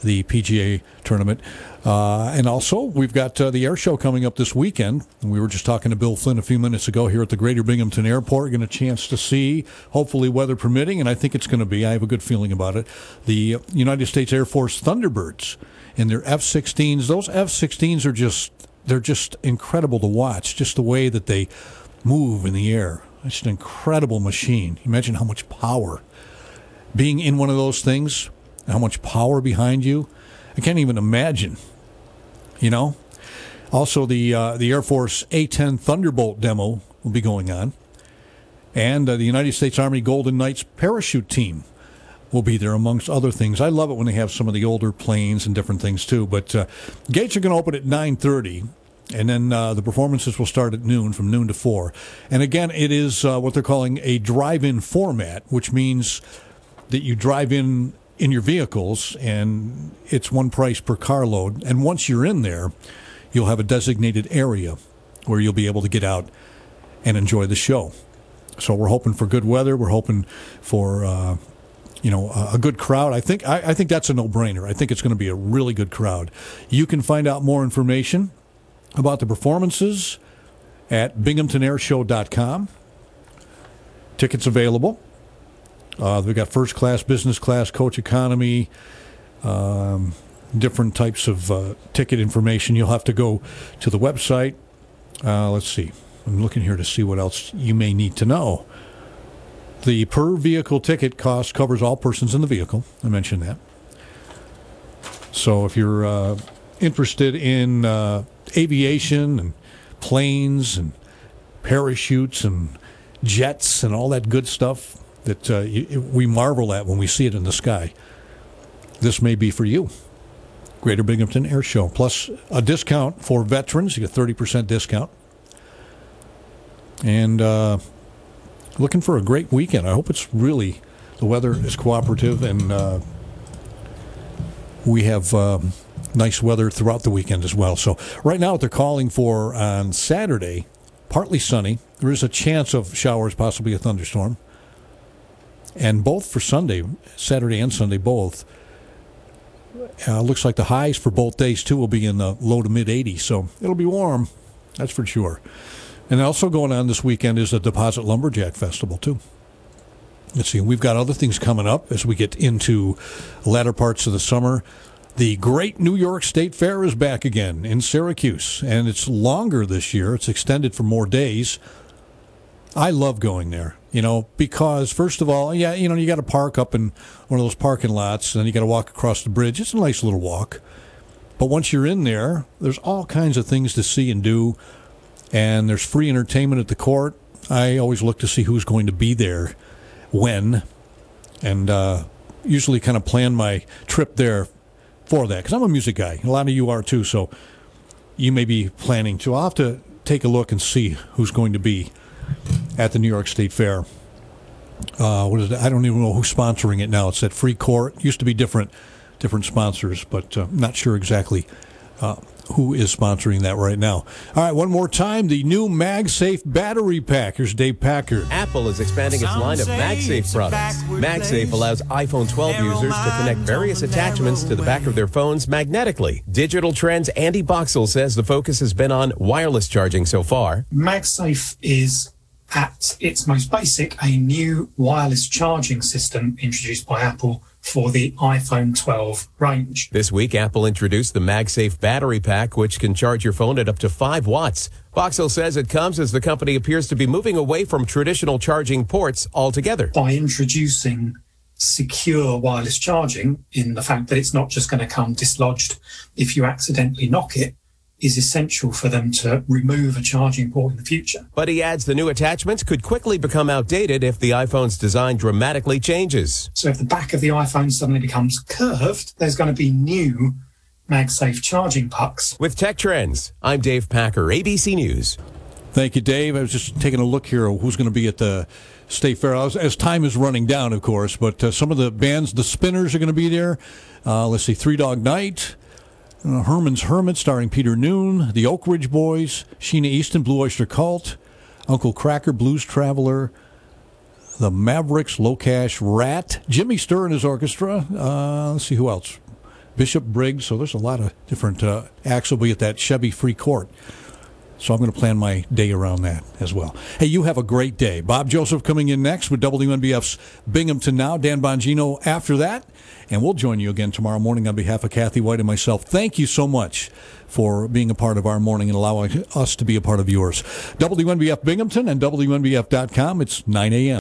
the PGA tournament. Uh, and also, we've got uh, the air show coming up this weekend. And we were just talking to Bill Flynn a few minutes ago here at the Greater Binghamton Airport. Getting a chance to see, hopefully, weather permitting, and I think it's going to be. I have a good feeling about it. The United States Air Force Thunderbirds in their F-16s. Those F-16s are just they're just incredible to watch. Just the way that they move in the air. It's an incredible machine. Imagine how much power being in one of those things, how much power behind you. I can't even imagine. You know. Also, the uh, the Air Force A-10 Thunderbolt demo will be going on, and uh, the United States Army Golden Knights parachute team will be there amongst other things. I love it when they have some of the older planes and different things too. But uh, gates are going to open at 9:30. And then uh, the performances will start at noon, from noon to four. And again, it is uh, what they're calling a drive-in format, which means that you drive in in your vehicles, and it's one price per carload. And once you're in there, you'll have a designated area where you'll be able to get out and enjoy the show. So we're hoping for good weather. We're hoping for uh, you know a, good crowd. I think I, I think that's a no-brainer. I think it's going to be a really good crowd. You can find out more information about the performances at binghamtonairshow.com. Tickets available. Uh, we've got first class, business class, coach economy, um, different types of uh, ticket information. You'll have to go to the website. Uh, let's see. I'm looking here to see what else you may need to know. The per vehicle ticket cost covers all persons in the vehicle. I mentioned that. So if you're uh, interested in uh, aviation and planes and parachutes and jets and all that good stuff that uh, y- we marvel at when we see it in the sky, this may be for you. Greater Binghamton Air Show. Plus a discount for veterans. You get 30% discount. And uh, looking for a great weekend. I hope it's really, the weather is cooperative and uh, we have um, nice weather throughout the weekend as well. So right now, what they're calling for on Saturday, partly sunny. There is a chance of showers, possibly a thunderstorm. And both for Sunday, Saturday and Sunday, both. Uh, looks like the highs for both days too will be in the low to mid 80s, so it'll be warm. That's for sure. And also going on this weekend is the Deposit Lumberjack Festival too. Let's see, we've got other things coming up as we get into latter parts of the summer. The Great New York State Fair is back again in Syracuse, and it's longer this year. It's extended for more days. I love going there, you know, because first of all, yeah, you know, you got to park up in one of those parking lots, and then you got to walk across the bridge. It's a nice little walk. But once you're in there, there's all kinds of things to see and do, and there's free entertainment at the court. I always look to see who's going to be there when, and uh, usually kind of plan my trip there for that because I'm a music guy. A lot of you are too, so you may be planning to. I'll have to take a look and see who's going to be at the New York State Fair. Uh, what is it? I don't even know who's sponsoring it now. It's at Free Court. Used to be different, different sponsors, but uh, not sure exactly uh, who is sponsoring that right now. All right, one more time. The new MagSafe battery pack. Here's Dave Packer. Apple is expanding its line of MagSafe products. MagSafe allows iPhone 12 users to connect various attachments to the back of their phones magnetically. Digital Trends Andy Boxall says the focus has been on wireless charging so far. MagSafe is at its most basic a new wireless charging system introduced by Apple for the iPhone 12 range. This week, Apple introduced the MagSafe battery pack, which can charge your phone at up to 5 watts. Boxall says it comes as the company appears to be moving away from traditional charging ports altogether. By introducing secure wireless charging in the fact that it's not just going to come dislodged if you accidentally knock it is essential for them to remove a charging port in the future. But he adds the new attachments could quickly become outdated if the iPhone's design dramatically changes. So if the back of the iPhone suddenly becomes curved, there's going to be new MagSafe charging pucks. With Tech Trends, I'm Dave Packer, ABC News. Thank you, Dave. I was just taking a look here who's going to be at the State Fair as, as time is running down, of course. But uh, some of the bands, the Spinners, are going to be there. Uh, let's see, Three Dog Night, uh, Herman's Hermit, starring Peter Noon, the Oak Ridge Boys, Sheena Easton, Blue Oyster Cult, Uncle Kracker, Blues Traveler, the Mavericks, Low Cash, Ratt, Jimmy Sturr and his orchestra. Uh, let's see who else. Bishop Briggs. So there's a lot of different uh, acts will be at that Chevy Free Court. So I'm going to plan my day around that as well. Hey, you have a great day. Bob Joseph coming in next with WNBF's Binghamton Now. Dan Bongino after that. And we'll join you again tomorrow morning on behalf of Kathy White and myself. Thank you so much for being a part of our morning and allowing us to be a part of yours. WNBF Binghamton and WNBF.com. It's 9 a.m.